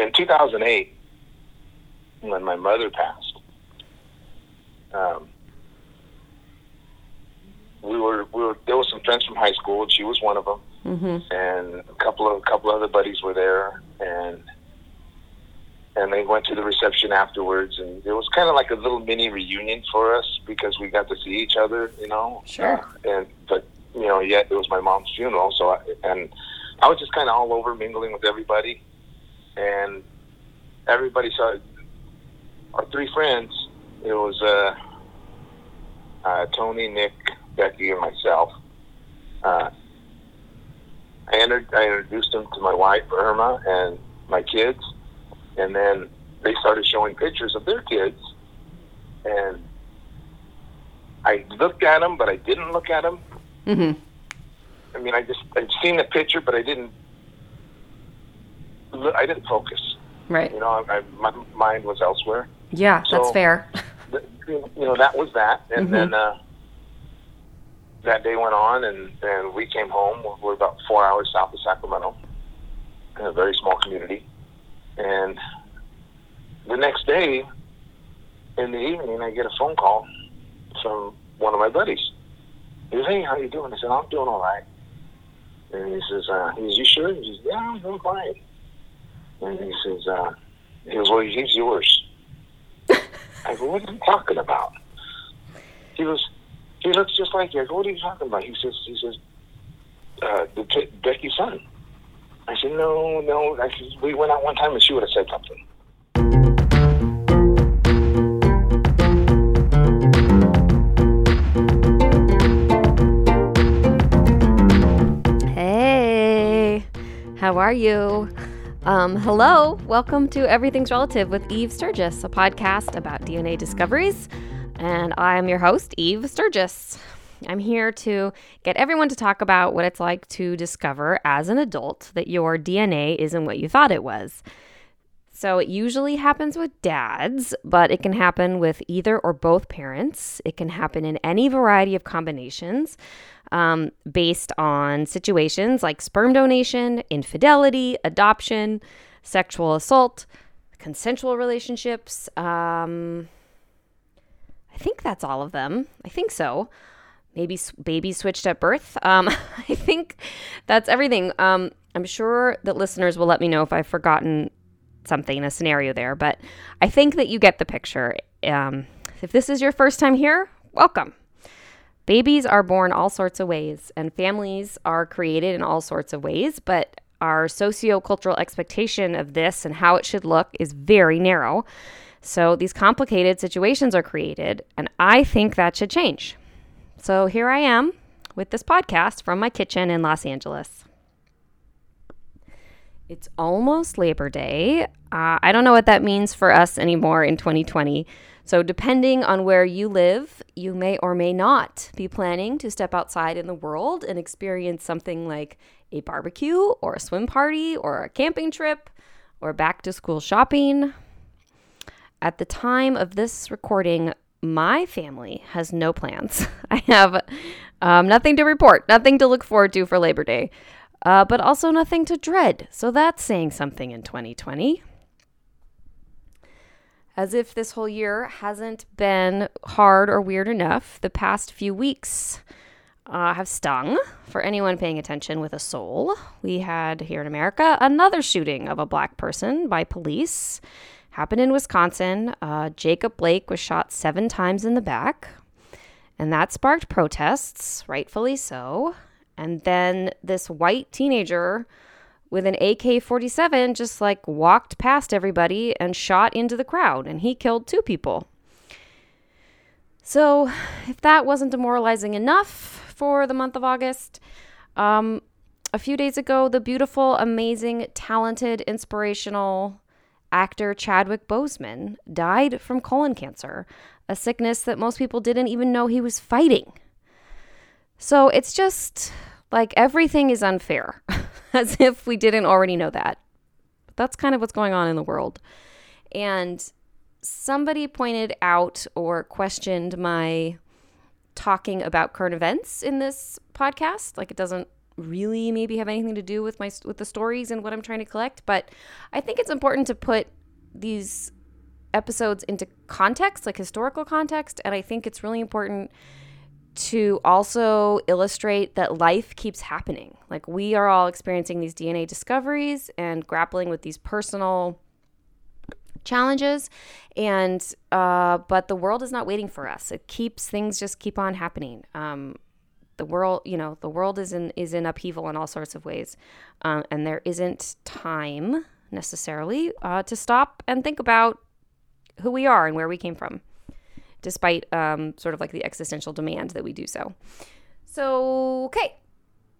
in 2008, when my mother passed, um, we were we were there was some friends from high school, and she was one of them, Mm-hmm. and a couple of a couple other buddies were there, and and they went to the reception afterwards, and it was kind of like a little mini reunion for us because we got to see each other, you know. Sure. Uh, and but you know, yet it was my mom's funeral, so I, and I was just kind of all over mingling with everybody, and everybody saw our three friends. It was uh, uh, Tony, Nick, Becky, and myself. Uh, I, entered, I introduced them to my wife Irma and my kids, and then they started showing pictures of their kids, and I looked at them, but I didn't look at them. Mm-hmm. I mean, I just I'd seen the picture, but I didn't. I didn't focus. Right. You know, I, I, my mind was elsewhere. Yeah, that's fair. You know, that was that, and Mhm. then uh, that day went on, and and we came home. We're about four hours south of Sacramento, in a very small community, and the next day, in the evening, I get a phone call from one of my buddies. He says, "Hey, how you doing?" I said, "I'm doing all right." And he says, uh, he says, you sure? He says, yeah, I'm doing fine. And he says, uh, he goes, well, he's yours. I go, what are you talking about? He goes, he looks just like you. I go, what are you talking about? He says, he says, uh, the t- Becky's son. I said, no, no. I said, we went out one time and she would have said something. Hey, how are you? Um, hello, welcome to Everything's Relative with Eve Sturgis, a podcast about DNA discoveries. And I'm your host, Eve Sturgis. I'm here to get everyone to talk about what it's like to discover as an adult that your DNA isn't what you thought it was. So it usually happens with dads, but it can happen with either or both parents. It can happen in any variety of combinations um, based on situations like sperm donation, infidelity, adoption, sexual assault, consensual relationships. Um, I think that's all of them. I think so. Maybe babies switched at birth. Um, I think that's everything. Um, I'm sure that listeners will let me know if I've forgotten something, a scenario there, but I think that you get the picture. Um, if this is your first time here, welcome. Babies are born all sorts of ways, and families are created in all sorts of ways, but our sociocultural expectation of this and how it should look is very narrow. So these complicated situations are created, and I think that should change. So here I am with this podcast from my kitchen in Los Angeles. It's almost Labor Day. Uh, I don't know what that means for us anymore in 2020. So, depending on where you live, you may or may not be planning to step outside in the world and experience something like a barbecue or a swim party or a camping trip or back to school shopping. At the time of this recording, my family has no plans. I have um, nothing to report, nothing to look forward to for Labor Day, uh, but also nothing to dread. So that's saying something in 2020. As if this whole year hasn't been hard or weird enough, the past few weeks uh, have stung for anyone paying attention with a soul. We had here in America another shooting of a black person by police. Happened in Wisconsin. Uh, Jacob Blake was shot seven times in the back, and that sparked protests, rightfully so. And then this white teenager with an AK 47 just like walked past everybody and shot into the crowd, and he killed two people. So, if that wasn't demoralizing enough for the month of August, um, a few days ago, the beautiful, amazing, talented, inspirational actor Chadwick Boseman died from colon cancer, a sickness that most people didn't even know he was fighting. So it's just like everything is unfair, as if we didn't already know that. But that's kind of what's going on in the world. And somebody pointed out or questioned my talking about current events in this podcast. Like it doesn't really maybe have anything to do with my with the stories and what I'm trying to collect, but I think it's important to put these episodes into context, like historical context, and I think it's really important to also illustrate that life keeps happening. Like we are all experiencing these DNA discoveries and grappling with these personal challenges and uh, but the world is not waiting for us. It keeps things just keep on happening. Um, the world you know the world is in is in upheaval in all sorts of ways um, and there isn't time necessarily uh, to stop and think about who we are and where we came from despite um, sort of like the existential demand that we do so so okay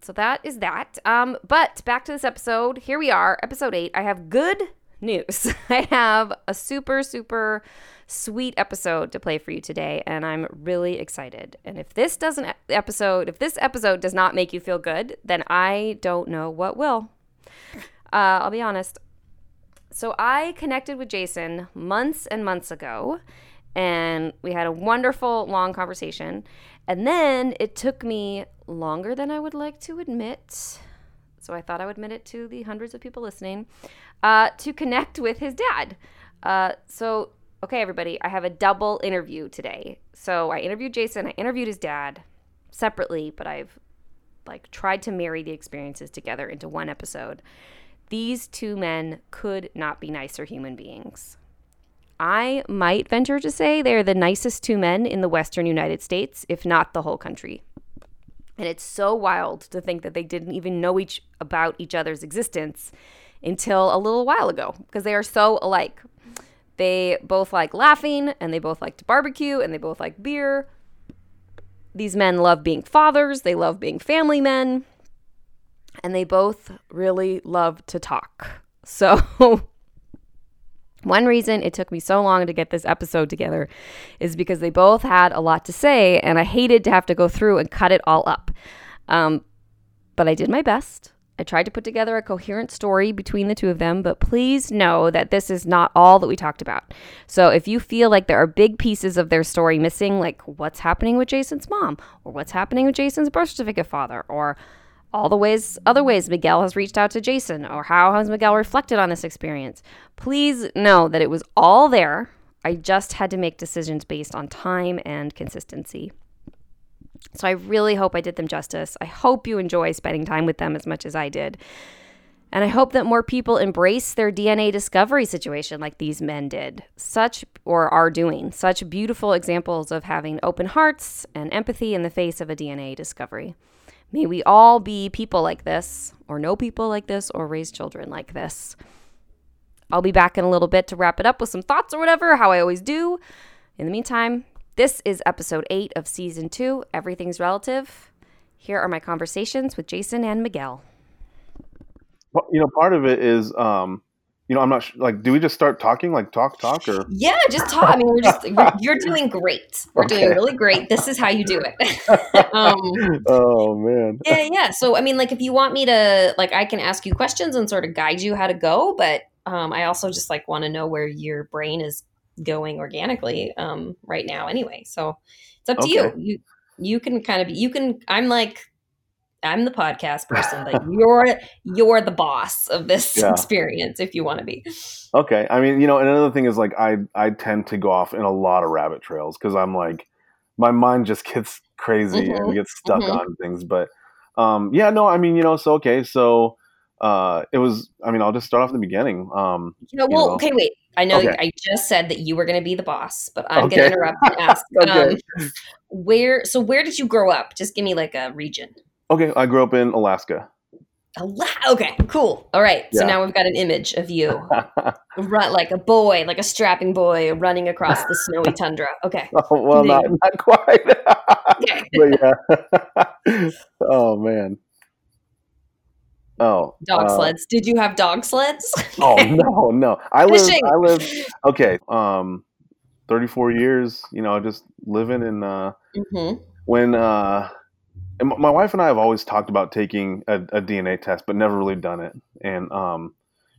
so that is that um, but back to this episode here we are episode 8 i have good news. I have a super, super sweet episode to play for you today, and I'm really excited. And if this doesn't episode, if this episode does not make you feel good, then I don't know what will. Uh, I'll be honest. So I connected with Jason months and months ago, and we had a wonderful long conversation. And then it took me longer than I would like to admit so I thought I would admit it to the hundreds of people listening, uh, to connect with his dad. Uh, so, okay, everybody, I have a double interview today. So I interviewed Jason, I interviewed his dad separately, but I've like tried to marry the experiences together into one episode. These two men could not be nicer human beings. I might venture to say they're the nicest two men in the Western United States, if not the whole country. And it's so wild to think that they didn't even know each about each other's existence until a little while ago because they are so alike. They both like laughing and they both like to barbecue and they both like beer. These men love being fathers, they love being family men, and they both really love to talk. So One reason it took me so long to get this episode together is because they both had a lot to say, and I hated to have to go through and cut it all up. Um, but I did my best. I tried to put together a coherent story between the two of them, but please know that this is not all that we talked about. So if you feel like there are big pieces of their story missing, like what's happening with Jason's mom, or what's happening with Jason's birth certificate father, or all the ways other ways Miguel has reached out to Jason or how has Miguel reflected on this experience. Please know that it was all there. I just had to make decisions based on time and consistency. So I really hope I did them justice. I hope you enjoy spending time with them as much as I did. And I hope that more people embrace their DNA discovery situation like these men did, such or are doing, such beautiful examples of having open hearts and empathy in the face of a DNA discovery. May we all be people like this, or know people like this, or raise children like this. I'll be back in a little bit to wrap it up with some thoughts or whatever, how I always do. In the meantime, this is episode eight of season two Everything's Relative. Here are my conversations with Jason and Miguel. Well, you know, part of it is um, you know, I'm not sh- like, do we just start talking, like talk, talk, or? Yeah, just talk. I mean, we're just, we're, you're doing great. We're okay. doing really great. This is how you do it. um, oh man. Yeah, yeah. So, I mean, like, if you want me to, like, I can ask you questions and sort of guide you how to go, but um, I also just like want to know where your brain is going organically um, right now, anyway. So it's up to okay. you. You you can kind of. You can. I'm like I'm the podcast person, but you're you're the boss of this yeah. experience if you want to be. Okay. I mean, you know, another thing is like I I tend to go off in a lot of rabbit trails because I'm like my mind just gets crazy mm-hmm. and gets stuck mm-hmm. on things. But um yeah, no, I mean, you know, so okay, so uh it was I mean, I'll just start off the beginning. Um you know, well, you know. okay, wait. I know okay. I just said that you were going to be the boss, but I'm okay. going to interrupt and ask okay. um, where so where did you grow up? Just give me like a region. Okay, I grew up in Alaska. Okay, cool. All right. Yeah. So now we've got an image of you, run like a boy, like a strapping boy running across the snowy tundra. Okay. Oh, well, not, not quite. but yeah. oh man. Oh. Dog uh, sleds. Did you have dog sleds? oh no, no. I live. I live. Okay. Um, thirty-four years. You know, just living in. Uh, mm-hmm. When uh and my wife and I have always talked about taking a, a, DNA test, but never really done it. And um,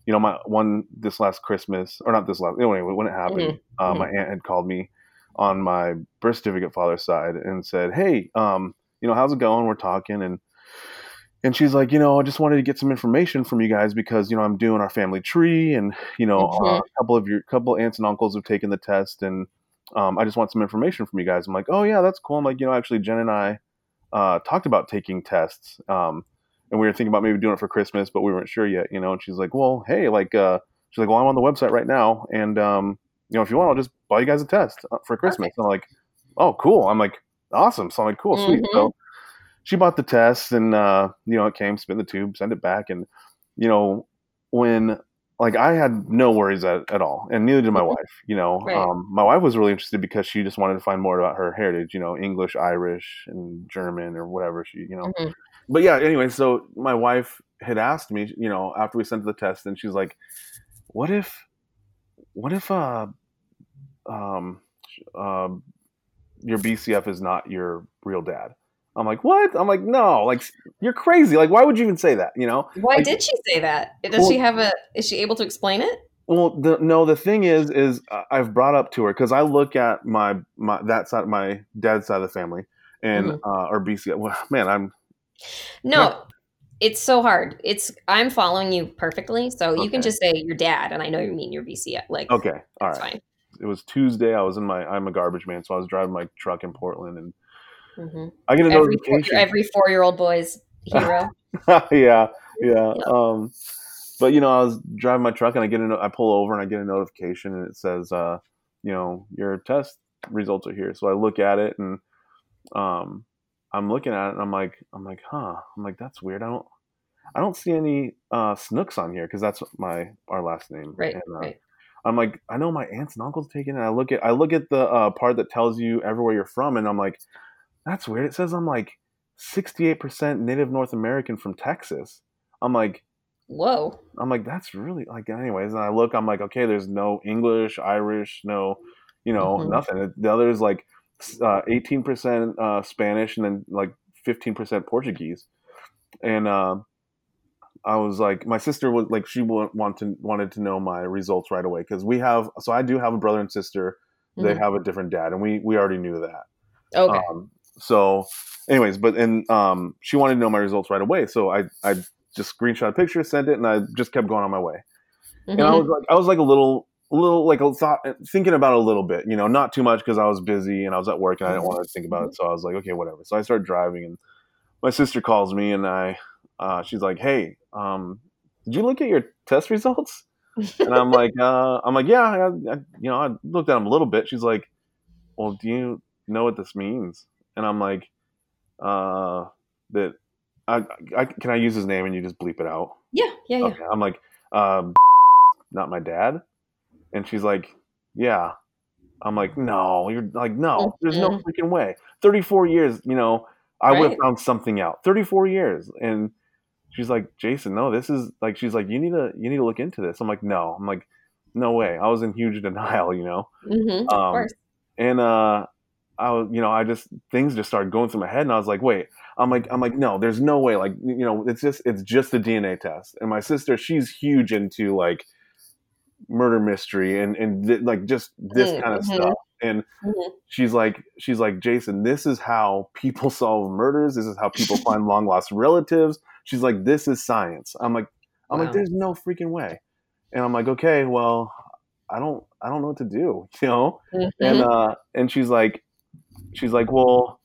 you know, my one this last Christmas, or not this last, anyway, when it happened, mm-hmm. Uh, my mm-hmm. aunt had called me on my birth certificate father's side and said, "Hey, um, you know, how's it going? We're talking." And and she's like, you know, I just wanted to get some information from you guys because you know I'm doing our family tree, and you know mm-hmm. uh, a couple of your couple aunts and uncles have taken the test, and um, I just want some information from you guys. I'm like, oh yeah, that's cool. I'm like, you know, actually, Jen and I uh, talked about taking tests, um, and we were thinking about maybe doing it for Christmas, but we weren't sure yet, you know. And she's like, well, hey, like, uh, she's like, well, I'm on the website right now, and um, you know, if you want, I'll just buy you guys a test uh, for Christmas. and I'm like, oh, cool. I'm like, awesome. So I'm like, cool, sweet. Mm-hmm. So she bought the test, and uh, you know, it came, spin the tube, send it back, and you know, when like I had no worries at, at all, and neither did my mm-hmm. wife. You know, right. um, my wife was really interested because she just wanted to find more about her heritage. You know, English, Irish, and German, or whatever she, you know. Mm-hmm. But yeah, anyway, so my wife had asked me, you know, after we sent the test, and she's like, "What if, what if, uh, um, uh, your BCF is not your real dad?" I'm like, what? I'm like, no, like you're crazy. Like, why would you even say that? You know? Why like, did she say that? Does well, she have a? Is she able to explain it? Well, the, no. The thing is, is I've brought up to her because I look at my my that side, my dad's side of the family, and mm-hmm. uh, or BC. Well, man, I'm. No, it's so hard. It's I'm following you perfectly, so okay. you can just say your dad, and I know you mean your BC. Like, okay, all right. Fine. It was Tuesday. I was in my. I'm a garbage man, so I was driving my truck in Portland, and Mm-hmm. I get a every notification. Four, every four year old boy's hero. yeah, yeah. Um, but you know, I was driving my truck and I get a, I pull over and I get a notification and it says, uh, you know, your test results are here. So I look at it and um, I'm looking at it and I'm like, I'm like, huh. I'm like, that's weird. I don't, I don't see any uh, Snooks on here because that's my our last name. Right. And, uh, right. I'm like, I know my aunts and uncles taking it. I look at I look at the uh, part that tells you everywhere you're from, and I'm like, that's weird. It says I'm like 68% Native North American from Texas. I'm like, whoa. I'm like, that's really like, anyways. And I look, I'm like, okay, there's no English, Irish, no, you know, mm-hmm. nothing. The other is like uh, 18% uh, Spanish and then like 15% Portuguese. And uh, I was like, my sister was like, she wanted wanted to know my results right away because we have. So I do have a brother and sister. They mm-hmm. have a different dad, and we we already knew that. Okay. Um, so, anyways, but and um, she wanted to know my results right away, so I I just screenshot a picture, sent it, and I just kept going on my way. Mm-hmm. And I was like, I was like a little, a little like a thought, thinking about it a little bit, you know, not too much because I was busy and I was at work and I didn't want to think about it. So I was like, okay, whatever. So I started driving, and my sister calls me, and I, uh, she's like, hey, um, did you look at your test results? and I'm like, uh, I'm like, yeah, I, I, you know, I looked at them a little bit. She's like, well, do you know what this means? And I'm like, uh, that I, I can I use his name and you just bleep it out? Yeah, yeah, yeah. Okay. I'm like, um, not my dad, and she's like, yeah. I'm like, no, you're like, no, mm-hmm. there's no freaking way. 34 years, you know, I right. would have found something out. 34 years, and she's like, Jason, no, this is like, she's like, you need to, you need to look into this. I'm like, no, I'm like, no way. I was in huge denial, you know. Mm-hmm, um, of course. And uh, I was, you know, I just things just started going through my head, and I was like, wait, I'm like, I'm like, no, there's no way, like, you know, it's just, it's just a DNA test. And my sister, she's huge into like murder mystery and and th- like just this mm-hmm. kind of stuff. And mm-hmm. she's like, she's like, Jason, this is how people solve murders. This is how people find long lost relatives. She's like, this is science. I'm like, I'm wow. like, there's no freaking way. And I'm like, okay, well, I don't, I don't know what to do, you know. Mm-hmm. And uh, and she's like, she's like, well,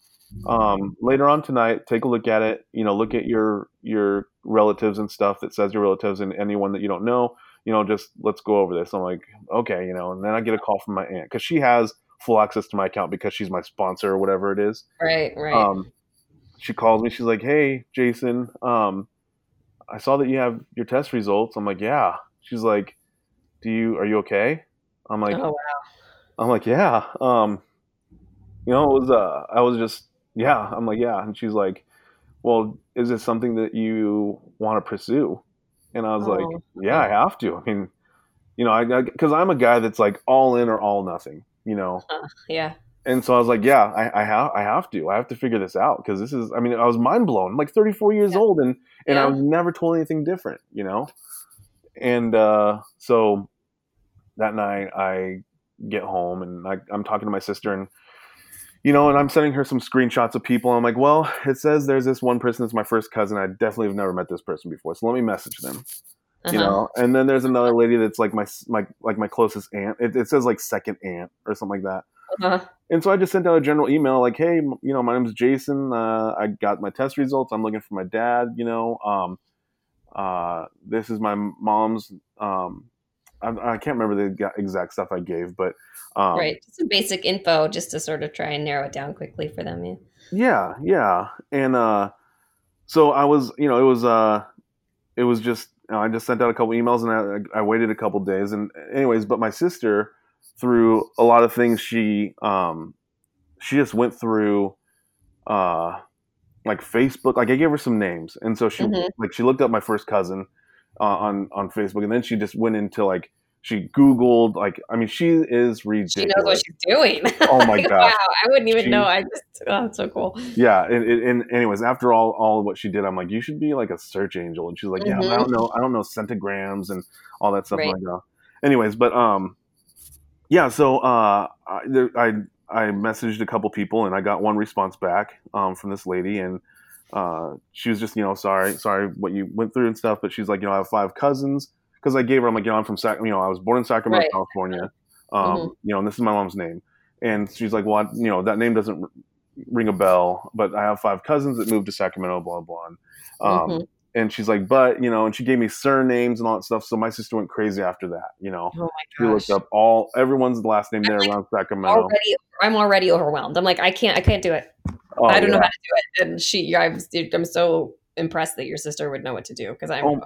um, later on tonight, take a look at it. You know, look at your your relatives and stuff that says your relatives and anyone that you don't know. You know, just let's go over this. I'm like, okay, you know, and then I get a call from my aunt because she has full access to my account because she's my sponsor or whatever it is. Right, right. Um, she calls me. She's like, hey, Jason, um, I saw that you have your test results. I'm like, yeah. She's like, do you are you okay? I'm like, oh wow. I'm like, yeah. Um, you know, it was uh, I was just yeah. I'm like yeah, and she's like, well, is this something that you want to pursue? And I was oh. like, yeah, I have to. I mean, you know, I because I'm a guy that's like all in or all nothing. You know. Uh, yeah. And so I was like, yeah, I, I have I have to. I have to figure this out because this is. I mean, I was mind blown. I'm like 34 years yeah. old, and and yeah. I was never told anything different. You know. And uh, so that night I get home and I, I'm talking to my sister and you know, and I'm sending her some screenshots of people. I'm like, well, it says there's this one person that's my first cousin. I definitely have never met this person before, so let me message them. Uh-huh. You know, and then there's another lady that's like my my like my closest aunt. It, it says like second aunt or something like that. Uh-huh. And so I just sent out a general email like, hey, you know, my name's Jason. Uh, I got my test results. I'm looking for my dad. You know, um, uh, this is my mom's. Um, I, I, can't remember the exact stuff I gave, but um, right, just some basic info just to sort of try and narrow it down quickly for them. Yeah, yeah, yeah. and uh, so I was, you know, it was, uh, it was just you know, I just sent out a couple emails and I, I waited a couple days, and anyways, but my sister through a lot of things she um she just went through uh like Facebook like I gave her some names and so she mm-hmm. like she looked up my first cousin uh, on on Facebook and then she just went into like she googled like I mean she is ridiculous. She knows what she's doing. Oh my god! wow, I wouldn't even she, know. I just oh, that's so cool. Yeah, and, and, anyways, after all all what she did, I'm like, you should be like a search angel, and she's like, yeah, mm-hmm. I don't know, I don't know centimorgans and all that stuff. Right. Like, uh, anyways, but um, yeah, so uh, I, I, I messaged a couple people and I got one response back um, from this lady and uh, she was just you know sorry sorry what you went through and stuff, but she's like you know I have five cousins because I gave her I'm like you know I'm from Sac you know I was born in Sacramento, right. California, um, mm-hmm. you know and this is my mom's name, and she's like well I, you know that name doesn't ring a bell, but I have five cousins that moved to Sacramento, blah blah. Um, mm-hmm and she's like, but you know, and she gave me surnames and all that stuff. So my sister went crazy after that. You know, oh she looked up all everyone's last name I'm there like around Sacramento. Already, I'm already overwhelmed. I'm like, I can't, I can't do it. Oh, I don't yeah. know how to do it. And she, I'm, I'm so impressed that your sister would know what to do because I'm, oh.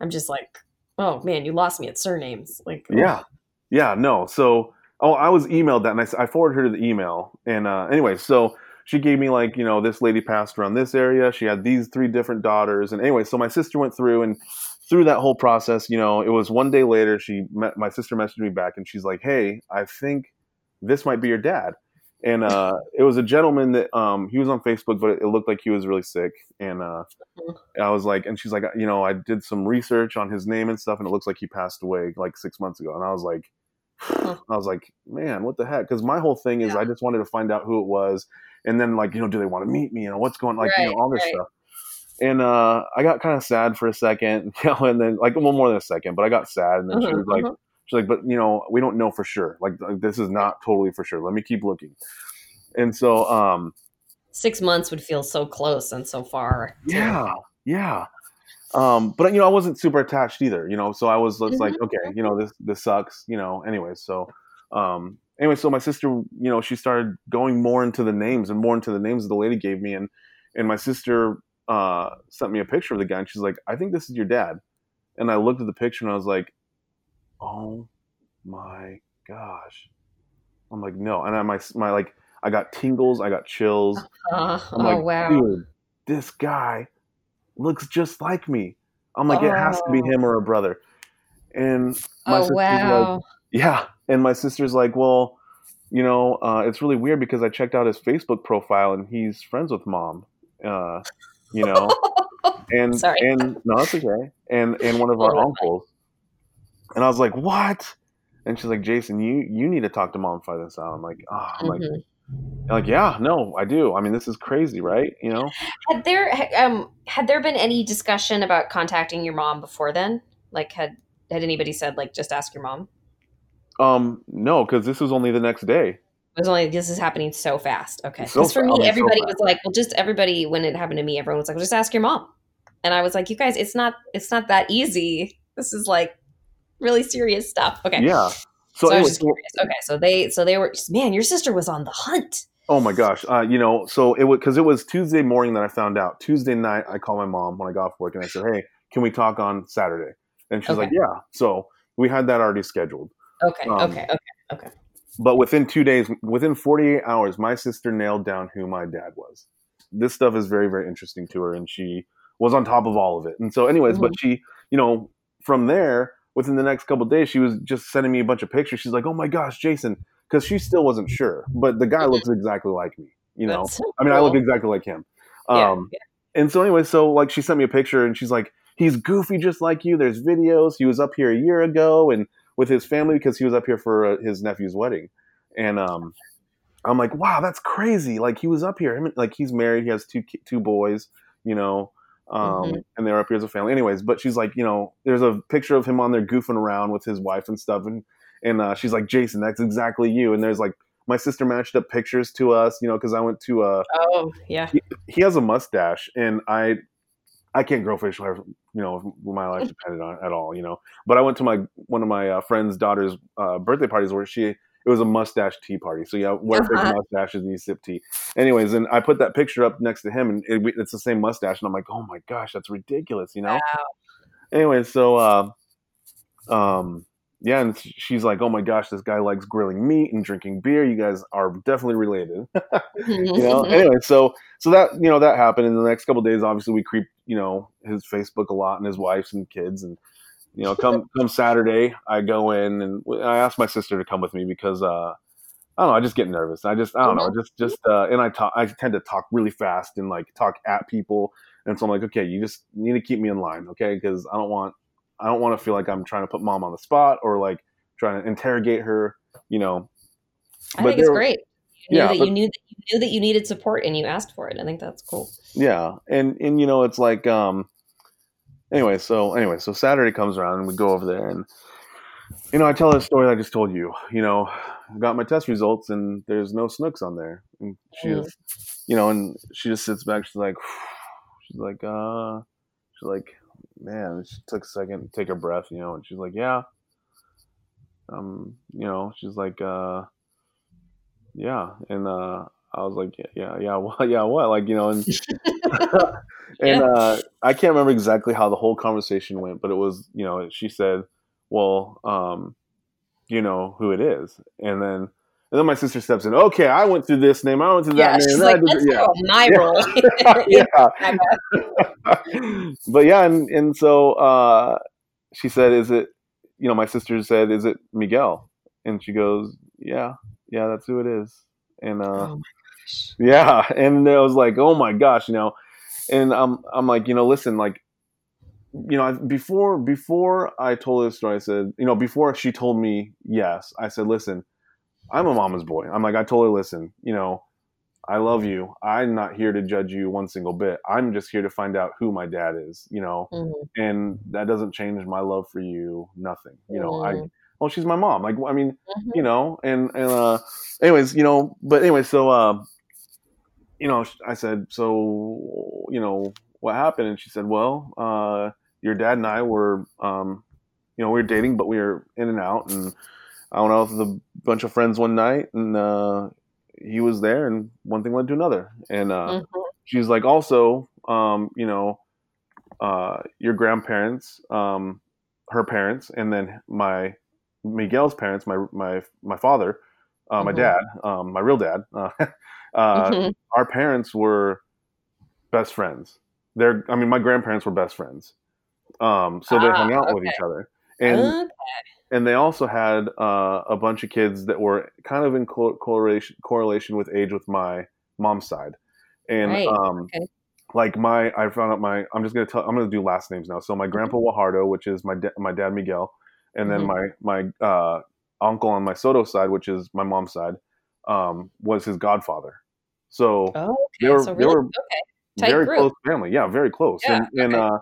I'm just like, oh man, you lost me at surnames. Like, yeah, yeah, no. So, oh, I was emailed that, and I, I forwarded her to the email. And uh, anyway, so she gave me like you know this lady passed around this area she had these three different daughters and anyway so my sister went through and through that whole process you know it was one day later she met my sister messaged me back and she's like hey i think this might be your dad and uh, it was a gentleman that um, he was on facebook but it, looked like he was really sick and uh, mm-hmm. i was like and she's like you know i did some research on his name and stuff and it looks like he passed away like six months ago and i was like I was like, man, what the heck? Because my whole thing is, yeah. I just wanted to find out who it was and then like you know do they want to meet me you know what's going like right, you know all this right. stuff and uh, I got kind of sad for a second, you know, and then like well more than a second, but I got sad, and then uh-huh, she was like, uh-huh. She's like, but you know, we don't know for sure. Like, like, this is not totally for sure. Let me keep looking. And so, um, six months would feel so close and so far. Too. Yeah, yeah. Um, but you know, I wasn't super attached either. You know, so I was mm-hmm. like, okay, you know, this this sucks. You know, anyway, so um, anyway, so my sister, you know, she started going more into the names and more into the names the lady gave me, and and my sister uh, sent me a picture of the guy, and she's like, "I think this is your dad," and I looked at the picture and I was like, "Oh my gosh!" I'm like, "No," and I my my like I got tingles, I got chills. Uh, I'm oh like, wow, dude, this guy looks just like me. I'm like, oh. it has to be oh. him or a brother. And my oh wow, like, yeah, and my sister's like, well, you know, uh, it's really weird because I checked out his Facebook profile and he's friends with mom. Uh, you know, and Sorry. and no, it's okay. And and one of our uncles. And I was like, what? And she's like, Jason, you you need to talk to mom find this out. I'm like, oh, I'm mm-hmm. like. like yeah no i do i mean this is crazy right you know had there um had there been any discussion about contacting your mom before then like had had anybody said like just ask your mom um, no, because this was only the next day. It was only this is happening so fast. Okay, because so for me, everybody so was like, "Well, just everybody." When it happened to me, everyone was like, "Well, just ask your mom." And I was like, "You guys, it's not it's not that easy. This is like really serious stuff." Okay, yeah. So, so anyway, okay, so they so they were man, your sister was on the hunt. Oh my gosh, uh, you know, so it was because it was Tuesday morning that I found out. Tuesday night, I called my mom when I got off work and I said, "Hey, can we talk on Saturday?" And she's okay. like, "Yeah." So we had that already scheduled. Okay, um, okay, okay, okay. But within two days, within 48 hours, my sister nailed down who my dad was. This stuff is very, very interesting to her, and she was on top of all of it. And so, anyways, mm-hmm. but she, you know, from there, within the next couple days, she was just sending me a bunch of pictures. She's like, "Oh my gosh, Jason," because she still wasn't sure, but the guy looks exactly like me. You know, so I mean. I look exactly like him. Um, yeah, yeah. And so, anyway, so like she sent me a picture, and she's like, "He's goofy just like you." There's videos. He was up here a year ago, and with his family because he was up here for uh, his nephew's wedding, and um, I'm like, wow, that's crazy. Like he was up here. like he's married. He has two two boys. You know, um, mm-hmm. and they're up here as a family. Anyways, but she's like, you know, there's a picture of him on there goofing around with his wife and stuff, and and uh, she's like, Jason, that's exactly you. And there's like my sister matched up pictures to us, you know, because I went to uh oh yeah he, he, has a mustache and I I can't grow facial hair, you know, my life depended on it at all, you know. But I went to my one of my uh, friend's daughter's uh, birthday parties where she it was a mustache tea party. So yeah, wear uh-huh. mustaches and you sip tea. Anyways, and I put that picture up next to him, and it, it's the same mustache, and I'm like, oh my gosh, that's ridiculous, you know. Wow. Anyway, so uh, um, yeah, and she's like, "Oh my gosh, this guy likes grilling meat and drinking beer. You guys are definitely related." you know. anyway, so so that you know that happened in the next couple days. Obviously, we creep you know his Facebook a lot and his wife's and kids, and you know, come come Saturday, I go in and I ask my sister to come with me because uh, I don't know, I just get nervous. I just I don't know, just just uh, and I talk. I tend to talk really fast and like talk at people, and so I'm like, okay, you just need to keep me in line, okay? Because I don't want I don't want to feel like I'm trying to put mom on the spot or like trying to interrogate her, you know. I but think it's great. You knew yeah, that but, you knew that you knew that you needed support and you asked for it. I think that's cool. Yeah. And and you know, it's like um anyway, so anyway, so Saturday comes around and we go over there and you know, I tell the story I just told you. You know, I got my test results and there's no snooks on there. And she mm. just, you know, and she just sits back. She's like, she's like, uh, she's like, man, she took a second to take a breath, you know, and she's like, yeah, um, you know, she's like, uh, yeah, and uh, I was like, yeah, yeah, yeah, what, yeah, what, like, you know, and and yeah. uh, I can't remember exactly how the whole conversation went, but it was, you know, she said, well, um, you know who it is, and then and then my sister steps in. Okay, I went through this name. I went through yeah, that name. Like, Let's yeah, my role. yeah. but yeah, and and so uh, she said, "Is it?" You know, my sister said, "Is it Miguel?" And she goes, "Yeah, yeah, that's who it is." And uh, oh yeah, and I was like, "Oh my gosh," you know, and I'm I'm like, you know, listen, like you know, before before I told this story, I said, you know, before she told me yes, I said, listen, I'm a mama's boy. I'm like, I told her, listen, you know, I love you. I'm not here to judge you one single bit. I'm just here to find out who my dad is, you know, mm-hmm. and that doesn't change my love for you. Nothing, you know. Mm-hmm. I well, she's my mom. Like, I mean, mm-hmm. you know, and and uh, anyways, you know, but anyway, so uh, you know, I said, so you know, what happened? And she said, well, uh, your dad and I were, um, you know, we were dating, but we were in and out, and I went out with a bunch of friends one night, and uh, he was there, and one thing led to another. And uh, mm-hmm. she's like, also, um, you know, uh, your grandparents, um, her parents, and then my Miguel's parents, my my my father, uh, my mm-hmm. dad, um, my real dad, uh, uh, mm-hmm. our parents were best friends. They're, I mean, my grandparents were best friends, um, so they hung ah, out okay. with each other. And okay and they also had uh, a bunch of kids that were kind of in co- correlation correlation with age with my mom's side, and right. um, okay. like my I found out my I'm just gonna tell I'm gonna do last names now. So my grandpa mm-hmm. Guajardo, which is my da- my dad Miguel, and then mm-hmm. my my uh, uncle on my Soto side, which is my mom's side, um, was his godfather. So oh, okay. they were so really, they were okay. very group. close family. Yeah, very close. Yeah, and, and uh,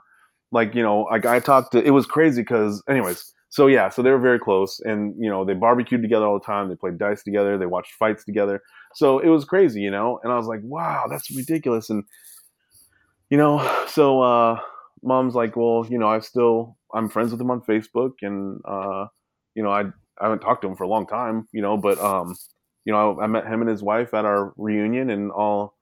like you know, like I talked to it was crazy because anyways so yeah, so they were very close, and you know they barbecued together all the time. They played dice together. They watched fights together. So it was crazy, you know. And I was like, wow, that's ridiculous. And you know, so uh, mom's like, well, you know, I still I'm friends with him on Facebook, and uh, you know, I I haven't talked to him for a long time, you know, but um, you know, I, I met him and his wife at our reunion, and I'll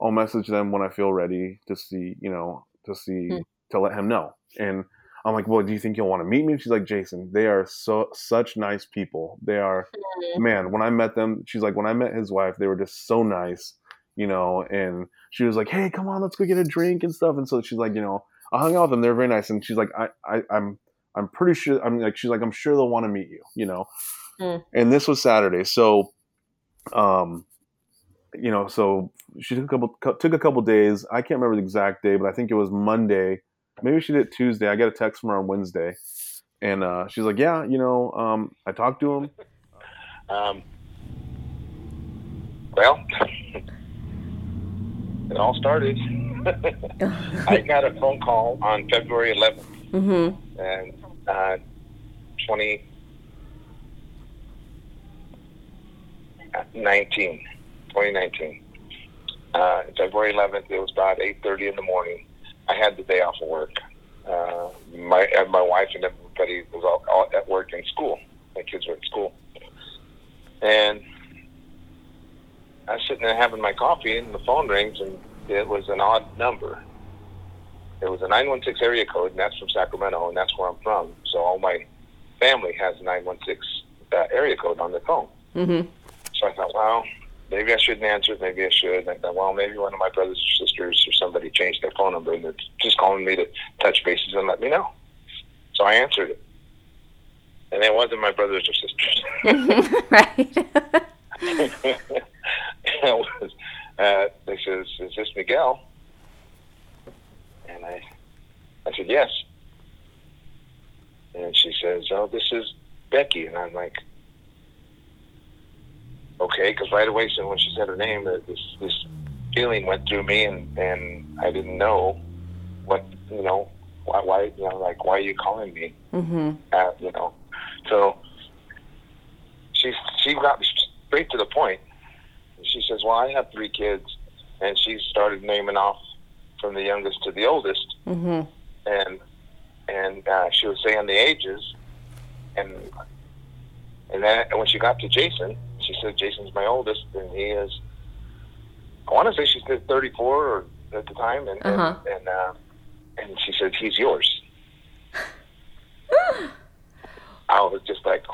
I'll message them when I feel ready to see, you know, to see hmm. to let him know. And I'm like, well, do you think you'll want to meet me? she's like, Jason, they are so such nice people. They are, mm-hmm. man. When I met them, she's like, when I met his wife, they were just so nice, you know. And she was like, hey, come on, let's go get a drink and stuff. And so she's like, you know, I hung out with them. They're very nice. And she's like, I, I I'm, I'm pretty sure. I'm like, she's like, I'm sure they'll want to meet you, you know. Mm. And this was Saturday, so, um, you know, so she took a couple took a couple days. I can't remember the exact day, but I think it was Monday maybe she did Tuesday. I got a text from her on Wednesday, and uh, she's like, "Yeah, you know, um, I talked to him." Um, Well, it all started. I got a phone call on February 11th, mm-hmm. and uh, 20, 19, 2019. Uh, February 11th, it was about 8.30 in the morning. I had the day off of work. Uh, my and my wife and everybody was all, all at work in school. My kids were at school, and I was sitting there having my coffee, and the phone rings, and it was an odd number. It was a 916 area code, and that's from Sacramento, and that's where I'm from. So all my family has a 916 uh, area code on their phone. Mm-hmm. So I thought, well, maybe I shouldn't answer it. Maybe I should. And I thought, well, maybe one of my brothers or sisters or somebody changed their phone number and they're just calling me to touch bases and let me know. So I answered it. And it wasn't my brothers or sisters. right. it was, uh, they says, is this Miguel? And I, I said, yes. And she says, oh, this is Becky. And I'm like, okay, because right away, so when she said her name, this this feeling went through me, and and I didn't know what you know why why you know like why are you calling me? Mm-hmm. Uh, you know, so she she got straight to the point. She says, "Well, I have three kids," and she started naming off from the youngest to the oldest, mm-hmm. and and uh, she was saying the ages, and and then when she got to Jason, she said Jason's my oldest, and he is. I want to say she said 34 or at the time, and uh-huh. and and, uh, and she said he's yours. I was just like,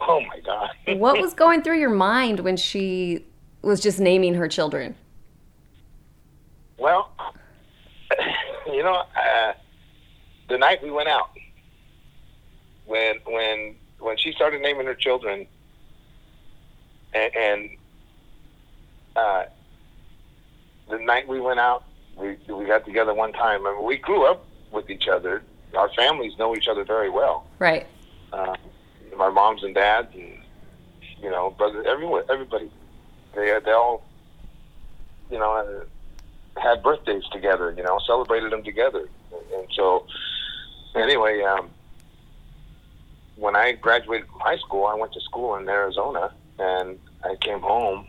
oh my god. what was going through your mind when she was just naming her children? Well, you know, uh, the night we went out, when when when she started naming her children, and, and uh, the night we went out, we we got together one time. I mean, we grew up with each other. Our families know each other very well. Right. Uh, my moms and dads, and you know, brothers, everyone, everybody. They they all, you know, had birthdays together. You know, celebrated them together, and, and so anyway, um, when I graduated from high school, I went to school in Arizona and I came home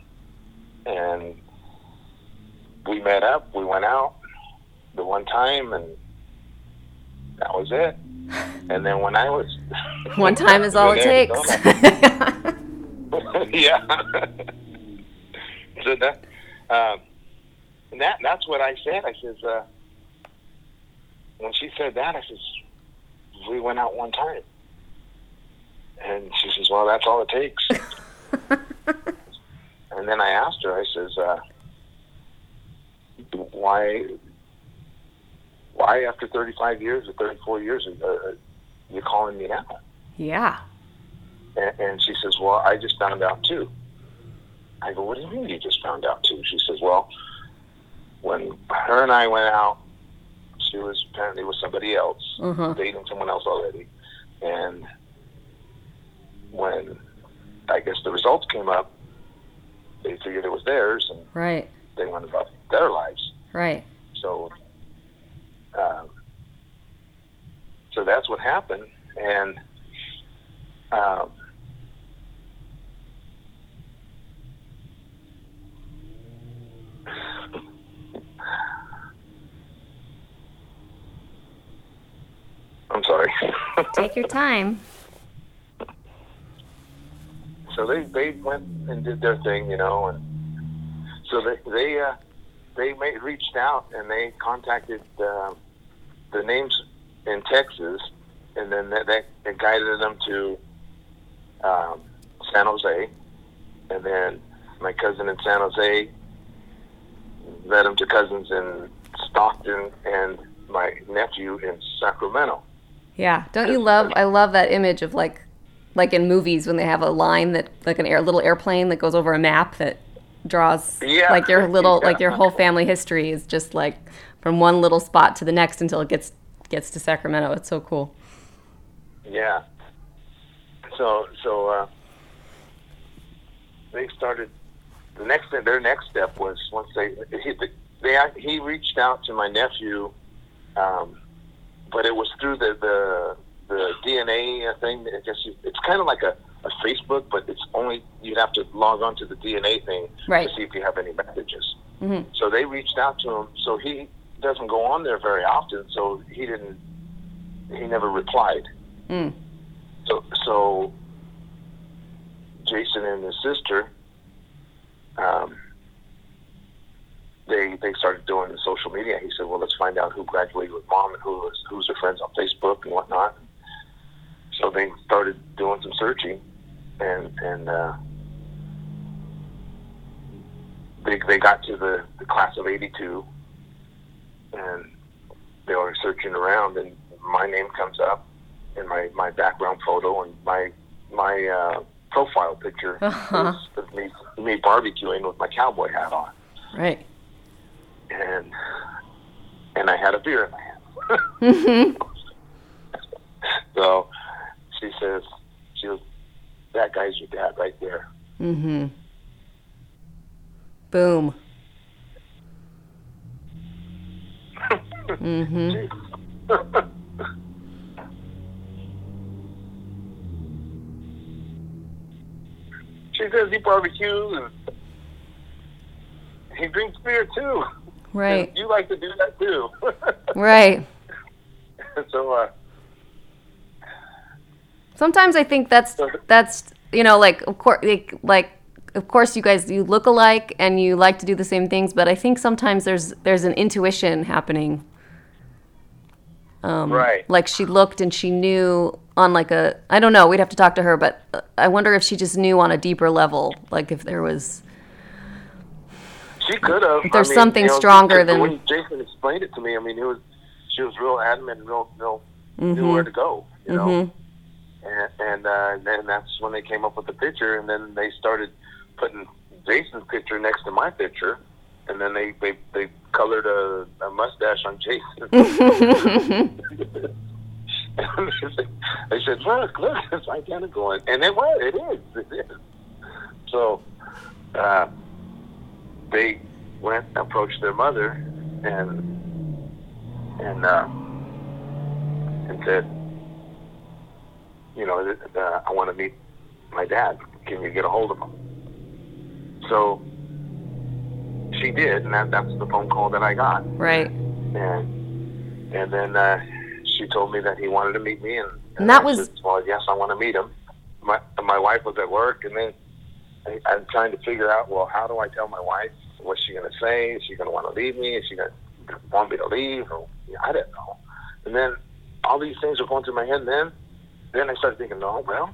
and we met up. We went out the one time, and that was it. And then when I was one time is all it takes. yeah. so that, um, and that that's what I said. I says uh, when she said that, I says we went out one time, and she says, "Well, that's all it takes." and then I asked her, I says, uh, why, why after 35 years or 34 years, uh, uh, you calling me now? Yeah. And, and she says, well, I just found out too. I go, what do you mean you just found out too? She says, well, when her and I went out, she was apparently with somebody else, mm-hmm. dating someone else already. And when I guess the results came up, they figured it was theirs, and right. they went about their lives. Right. So, um, so that's what happened, and um, I'm sorry. Take your time so they they went and did their thing, you know, and so they they uh, they made, reached out and they contacted uh, the names in Texas, and then that, that guided them to um, San Jose, and then my cousin in San Jose led them to cousins in Stockton and my nephew in Sacramento. Yeah, don't you love? I love that image of like like in movies when they have a line that like an air little airplane that goes over a map that draws yeah. like your little yeah. like your whole family history is just like from one little spot to the next until it gets gets to Sacramento. It's so cool. Yeah. So so uh, they started the next their next step was once they he, they he reached out to my nephew, um, but it was through the the, the DNA thing. I guess it's kind of like a, a Facebook, but it's only you'd have to log on to the DNA thing right. to see if you have any messages. Mm-hmm. So they reached out to him. So he doesn't go on there very often. So he didn't. He never replied. Mm. So so Jason and his sister um, they they started doing the social media. He said, "Well, let's find out who graduated with mom and who is, who's their friends on Facebook and whatnot." So they started doing some searching, and and uh, they they got to the, the class of '82, and they were searching around, and my name comes up in my my background photo, and my my uh, profile picture uh-huh. is, is me me barbecuing with my cowboy hat on. Right. And and I had a beer in my hand. mm-hmm. so she says, she was, that guy's your dad right there. Mm-hmm. Boom. mm-hmm. She says he barbecues and he drinks beer too. Right. And you like to do that too. right. So uh Sometimes I think that's that's you know like of course like, like of course you guys you look alike and you like to do the same things, but I think sometimes there's there's an intuition happening. Um, right. Like she looked and she knew on like a I don't know. We'd have to talk to her, but I wonder if she just knew on a deeper level, like if there was. She could have. There's I mean, something you know, stronger than when Jason explained it to me. I mean, it was she was real adamant, real, real mm-hmm. knew where to go. You know, mm-hmm. And and uh, then that's when they came up with the picture, and then they started putting Jason's picture next to my picture, and then they they they colored a, a mustache on Jason. they said, "Look, look, it's identical," and it was. It is. It is. So uh, they went and approached their mother and and uh, and said, "You know, uh, I want to meet my dad. Can you get a hold of him?" So she did, and that, that's the phone call that I got. Right. And and then. Uh, she told me that he wanted to meet me, and, and, and that was said, well, yes, I want to meet him. My my wife was at work, and then I, I'm trying to figure out, well, how do I tell my wife? What's she going to say? Is she going to want to leave me? Is she going to want me to leave? Or, I didn't know. And then all these things were going through my head. And then, then I started thinking, no, well,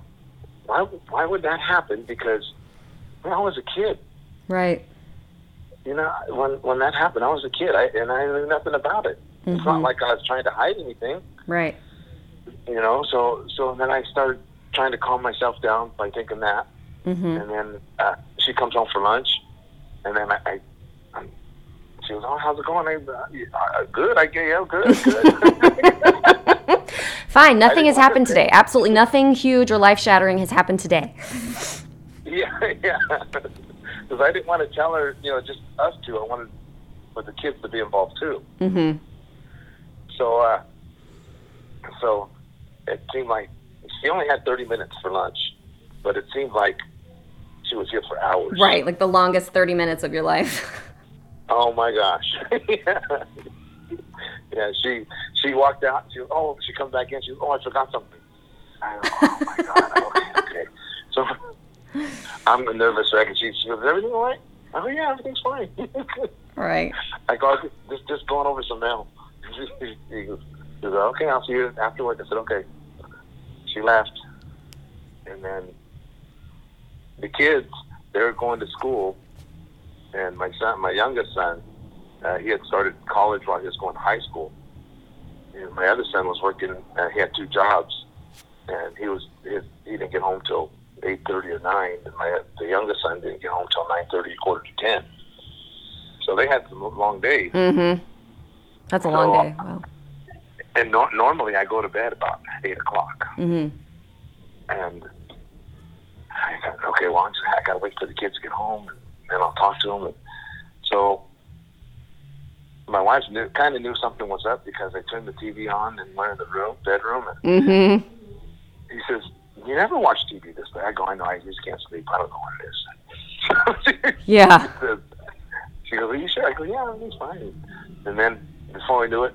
why why would that happen? Because when I was a kid, right? You know, when when that happened, I was a kid, I, and I knew nothing about it. Mm-hmm. It's not mm-hmm. like I was trying to hide anything. Right. You know, so so then I started trying to calm myself down by thinking that, mm-hmm. and then uh, she comes home for lunch, and then I, I she was, "Oh, how's it going?" I, uh, good. I get yeah, good, good. Fine. Nothing has happened to today. Absolutely nothing huge or life shattering has happened today. yeah, yeah. Because I didn't want to tell her, you know, just us two. I wanted for the kids to be involved too. Mm-hmm. So, uh, so it seemed like she only had 30 minutes for lunch, but it seemed like she was here for hours. Right, like the longest 30 minutes of your life. Oh my gosh. yeah. yeah, she she walked out. She oh she comes back in. She oh I forgot something. I oh my god. okay, okay. So I'm a nervous wreck, and she, she goes, "Everything all right?" Oh "Yeah, everything's fine." right. I go, "Just just going over some mail." he goes, she said, okay, I'll see you afterwards. I said, okay. She left. And then the kids, they were going to school. And my son, my youngest son, uh, he had started college while he was going to high school. And my other son was working, uh, he had two jobs. And he was, he, he didn't get home till 8.30 or 9. And my, the youngest son didn't get home till 9.30, quarter to 10. So they had some long days. Mm-hmm. That's a so, long day. Wow and no, normally I go to bed about eight o'clock. Mm-hmm. And I thought, okay, well, I'm just, I gotta wait for the kids to get home. and I'll talk to him. And so my wife knew, kind of knew something was up because I turned the TV on and went in the room, bedroom, and mm-hmm. he says, "You never watch TV this way." I go, "I know. I just can't sleep. I don't know what it is." yeah. She, says, she goes, "Are you sure?" I go, "Yeah, it's fine." And then before we knew it,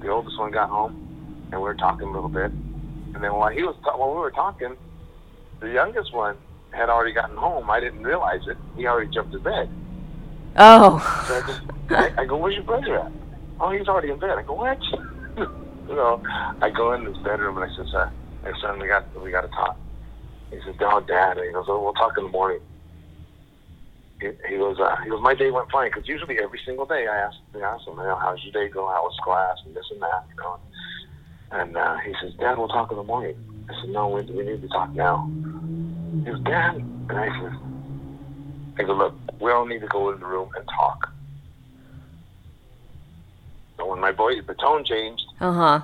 the oldest one got home, and we were talking a little bit. And then while he was ta- while we were talking, the youngest one had already gotten home. I didn't realize it. He already jumped to bed. Oh. So I, just, I, I go, where's your brother at? Oh, he's already in bed. I go, what? you know, I go in his bedroom and I says, uh, hey, son, we got we got to talk. He says, no, Dad. And he goes, oh, we'll talk in the morning. He, he goes, uh, he goes, my day went fine because usually every single day I ask, I ask him, you know, how's your day go? How was class and this and that, you know. And uh, he says, Dad, we'll talk in the morning. I said, no, we, we need to talk now. He was Dad, and I said, I go, look, we all need to go in the room and talk. So when my voice, the tone changed. Uh huh.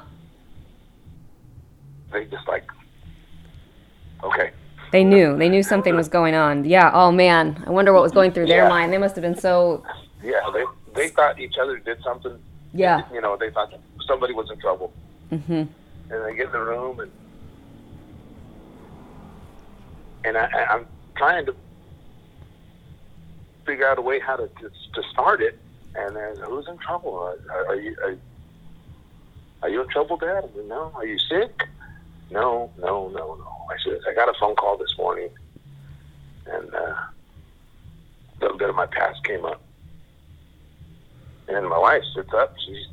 They just like, okay. They knew. They knew something was going on. Yeah. Oh man, I wonder what was going through their yeah. mind. They must have been so. Yeah, they they thought each other did something. Yeah. You know, they thought somebody was in trouble. Mm-hmm. And they get in the room and and I, I'm trying to figure out a way how to to, to start it. And then who's in trouble? Are, are you are, are you in trouble, Dad? I no. Are you sick? No, no, no, no. I said I got a phone call this morning, and uh, a little bit of my past came up. And my wife sits up. She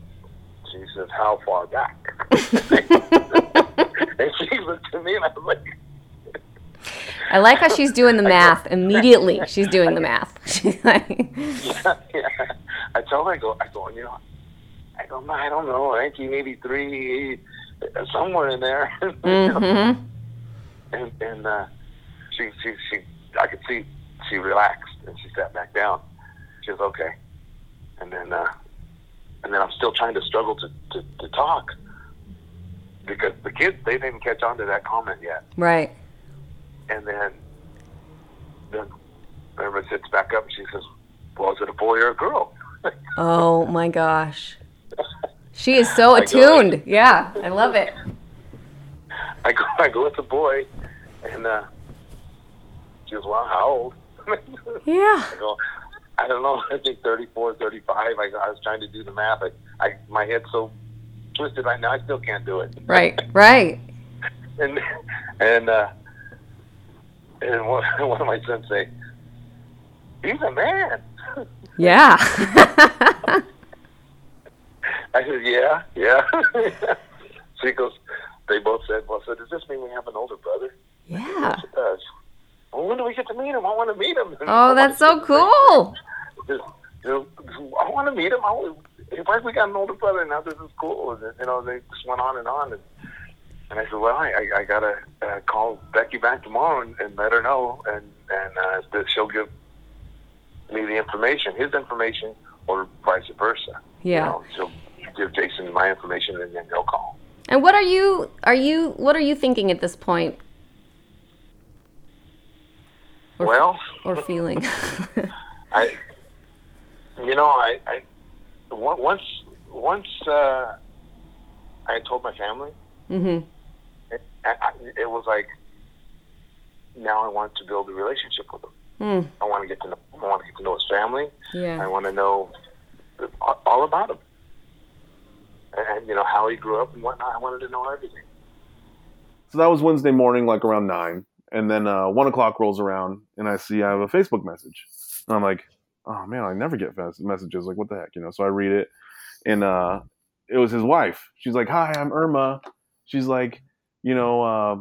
she says, "How far back?" and she looked at me, and I was like. I like how she's doing the math immediately. She's doing the math. She's like, yeah, yeah. I told her, I go, I go, you know, I go, I don't know, 1983, somewhere in there. mm-hmm. And and uh, she she she, I could see she relaxed and she sat back down. She was okay, and then uh, and then I'm still trying to struggle to to, to talk because the kids they didn't catch on to that comment yet. Right and then then everybody sits back up and she says, "Well, is it a boy or a girl?" oh my gosh, she is so attuned. Go, yeah, I love it. I go, I go, it's a boy, and uh, she goes, "Well, how old?" yeah. I go, I don't know. I think 34, 35. I, I was trying to do the math. I, I my head's so twisted right now. I still can't do it. Right, right. and and uh, and one, one of my sons say, "He's a man." Yeah. I said, "Yeah, yeah." she goes. They both said, "Well, so does this mean we have an older brother?" Yeah. It does. Well, when do we get to meet him? I want to meet him. Oh, that's so cool. Just, you know, I want to meet him. I, why we got an older brother now? This is cool. You know, they just went on and on. And and I said, well, I, I, I got to uh, call Becky back tomorrow and, and let her know, and and uh, that she'll give me the information, his information, or vice versa. Yeah. You know, she'll give Jason my information, and then he'll call. And what are you are you what are you thinking at this point? Or, well, or feeling. I, you know, I, I once once uh, I told my family. Mm-hmm it was like now I want to build a relationship with him. Mm. I want to get to know. I want to get to know his family. Yeah. I want to know all about him, and, and you know how he grew up and whatnot. I wanted to know everything. So that was Wednesday morning, like around nine, and then uh, one o'clock rolls around, and I see I have a Facebook message, and I'm like, oh man, I never get messages. Like what the heck, you know? So I read it, and uh, it was his wife. She's like, hi, I'm Irma. She's like, you know, uh,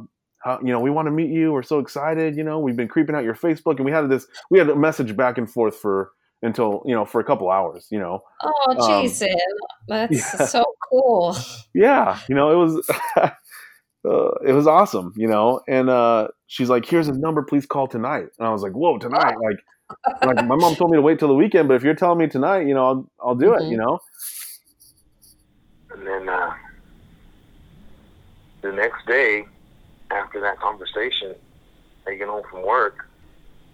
how, you know, we want to meet you. We're so excited. You know, we've been creeping out your Facebook, and we had this, we had a message back and forth for until you know for a couple hours. You know. Oh, Jason, um, that's yeah. so cool. Yeah, you know, it was. Uh, it was awesome, you know. And uh, she's like, "Here's his number. Please call tonight." And I was like, "Whoa, tonight!" Like, like my mom told me to wait till the weekend, but if you're telling me tonight, you know, I'll I'll do mm-hmm. it, you know. And then uh, the next day, after that conversation, I get home from work,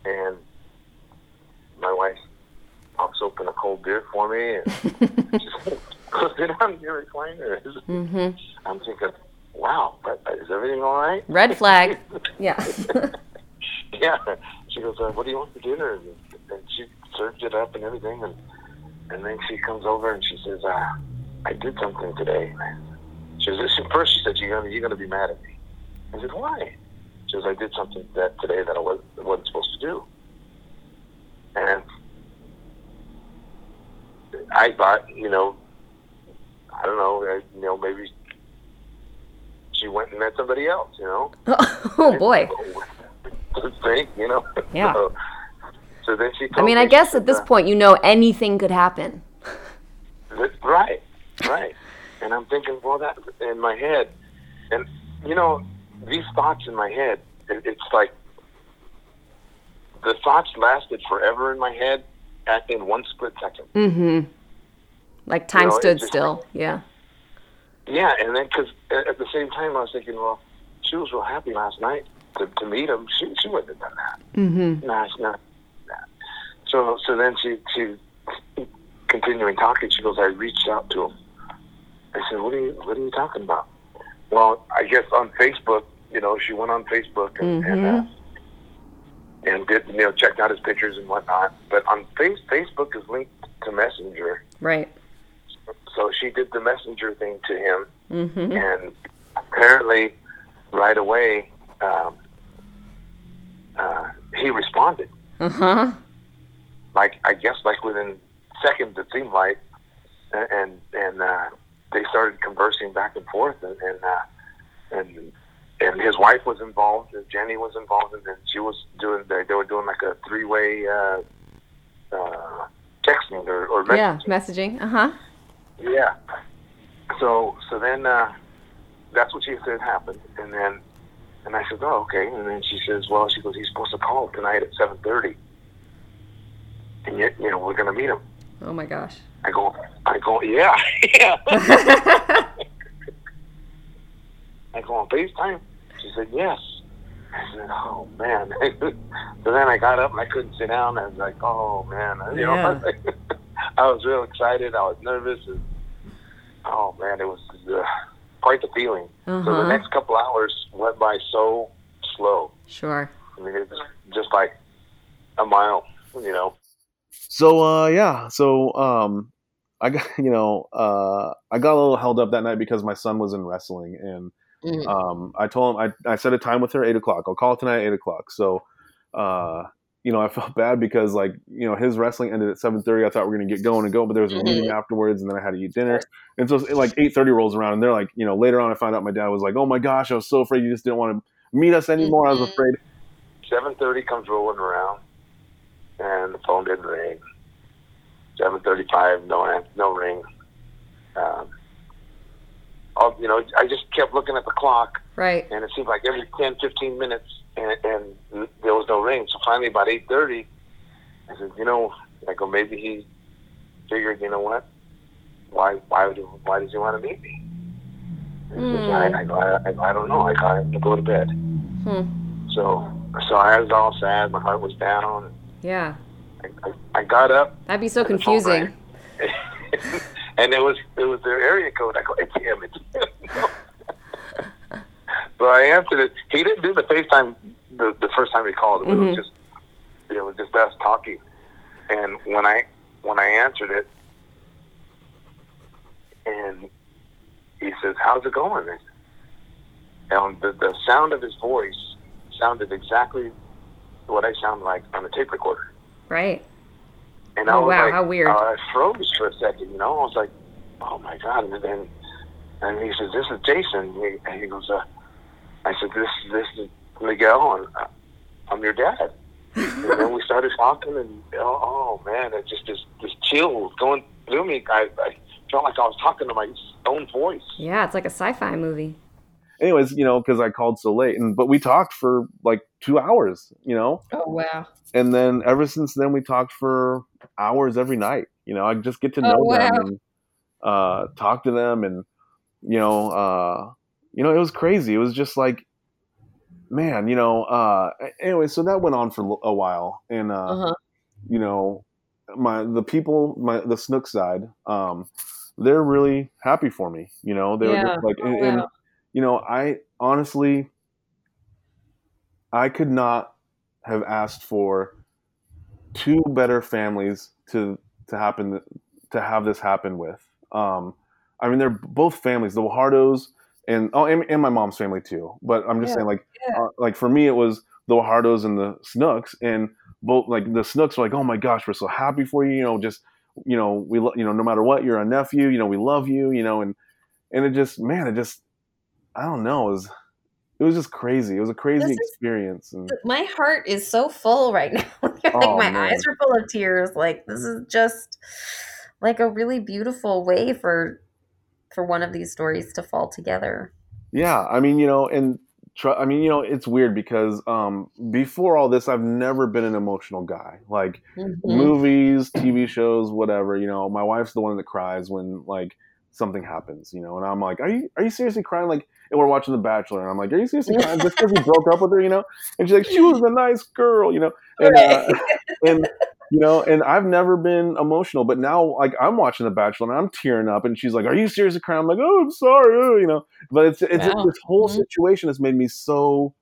and my wife pops open a cold beer for me and she's go sit down in your recliner. Mm-hmm. I'm thinking, wow, but is everything all right? Red flag. yeah. yeah. She goes, uh, what do you want for dinner? And, and she served it up and everything, and and then she comes over and she says, uh, I did something today. She says, first she said, you're gonna you're gonna be mad at me. I said, why? She says, I did something that today that I was, wasn't supposed to do. And I thought, you know, I don't know, I, you know, maybe she went and met somebody else, you know. Oh, boy. Think, you know. Yeah. So, so then she. I mean, I guess at this uh, point, you know, anything could happen. Right, right. And I'm thinking, well, that in my head, and you know, these thoughts in my head, it, it's like the thoughts lasted forever in my head at, in one split 2nd Mm-hmm. Like time you know, stood still. yeah. Yeah, and then because at the same time I was thinking, well, she was real happy last night to, to meet him. She she wouldn't have done that. Mm-hmm. Nah, it's not that. So so then she she continuing talking. She goes, I reached out to him. I said, what are you what are you talking about? Well, I guess on Facebook, you know, she went on Facebook and mm-hmm. and, uh, and did you know checked out his pictures and whatnot. But on face Facebook is linked to Messenger. Right so she did the messenger thing to him, mm-hmm. and apparently, right away, um, uh, he responded. Uh huh. Like I guess, like within seconds, it seemed like, and and uh, they started conversing back and forth, and and uh, and, and his wife was involved, and Jenny was involved, and then she was doing. They, they were doing like a three way. Uh, uh, texting or, or messaging. Yeah, messaging. Uh huh. Yeah. So so then uh, that's what she said happened, and then and I said, oh okay, and then she says, well, she goes, he's supposed to call tonight at seven thirty, and yet you know we're gonna meet him. Oh my gosh. I go, I go, yeah, yeah. I go on FaceTime. She said yes. I said, oh man. so then I got up and I couldn't sit down. I was like, oh man, you yeah. know. I was real excited. I was nervous. And, oh man, it was uh, quite the feeling. Uh-huh. So the uh-huh. next couple hours went by so slow. Sure. I mean, it was just like a mile, you know. So uh, yeah, so um, I got you know uh, I got a little held up that night because my son was in wrestling, and mm-hmm. um, I told him I I set a time with her eight o'clock. I'll call tonight eight o'clock. So uh, you know, I felt bad because like, you know, his wrestling ended at 7:30. I thought we are gonna get going and go, but there was a mm-hmm. meeting afterwards, and then I had to eat dinner. And so like 8:30 rolls around, and they're like, you know, later on I found out my dad was like, "Oh my gosh, I was so afraid you just didn't want to meet us anymore. Mm-hmm. I was afraid." 7:30 comes rolling around, and the phone didn't ring. 7:35, no no ring. Um, you know, I just kept looking at the clock. Right. And it seemed like every 10, 15 minutes, and, and there was no ring. So finally, about 8.30, I said, you know, I go, maybe he figured, you know what? Why, why, would, why does he want to meet me? Mm. I, I, go, I, I don't know. I got to go to bed. Hmm. So, so I was all sad. My heart was down. Yeah. I, I, I got up. That'd be so confusing. and it was it was their area code. I go, it's him, it's him. so I answered it. He didn't do the FaceTime the, the first time he called. It was mm-hmm. just it was just us talking. And when I when I answered it, and he says, "How's it going?" And the the sound of his voice sounded exactly what I sound like on the tape recorder. Right. And I oh, was wow, like, how weird. Uh, I froze for a second, you know. I was like, oh my God. And then and he says, this is Jason. And he goes, uh, I said, this, this is Miguel, and uh, I'm your dad. and then we started talking, and oh, oh man, it just this this chill going through me. I, I felt like I was talking to my own voice. Yeah, it's like a sci-fi movie. Anyways, you know, because I called so late, and but we talked for like two hours. You know. Oh wow. And then ever since then, we talked for hours every night. You know, I just get to know oh, wow. them and uh, talk to them, and you know, uh, you know, it was crazy. It was just like, man, you know. Uh, anyway, so that went on for a while, and uh, uh-huh. you know, my the people, my the Snook side, um, they're really happy for me. You know, they yeah. were just like, and, oh, and you know, I honestly, I could not have asked for two better families to to happen to have this happen with. Um, I mean, they're both families, the Guajardos and oh, and, and my mom's family too. But I'm just yeah, saying, like, yeah. uh, like for me, it was the Guajardos and the Snooks, and both like the Snooks were like, oh my gosh, we're so happy for you, you know, just you know, we you know, no matter what, you're a nephew, you know, we love you, you know, and and it just, man, it just, I don't know, it was it was just crazy. It was a crazy experience. And, my heart is so full right now. like oh, my man. eyes are full of tears. Like this is just like a really beautiful way for for one of these stories to fall together. Yeah, I mean, you know, and tr- I mean, you know, it's weird because um, before all this, I've never been an emotional guy. Like mm-hmm. movies, TV shows, whatever. You know, my wife's the one that cries when like something happens. You know, and I'm like, are you are you seriously crying? Like and we're watching The Bachelor, and I'm like, "Are you seriously crying just because he broke up with her?" You know, and she's like, "She was a nice girl," you know, and uh, and you know, and I've never been emotional, but now like I'm watching The Bachelor and I'm tearing up, and she's like, "Are you seriously crying?" I'm like, "Oh, I'm sorry," oh, you know, but it's it's wow. this whole mm-hmm. situation has made me so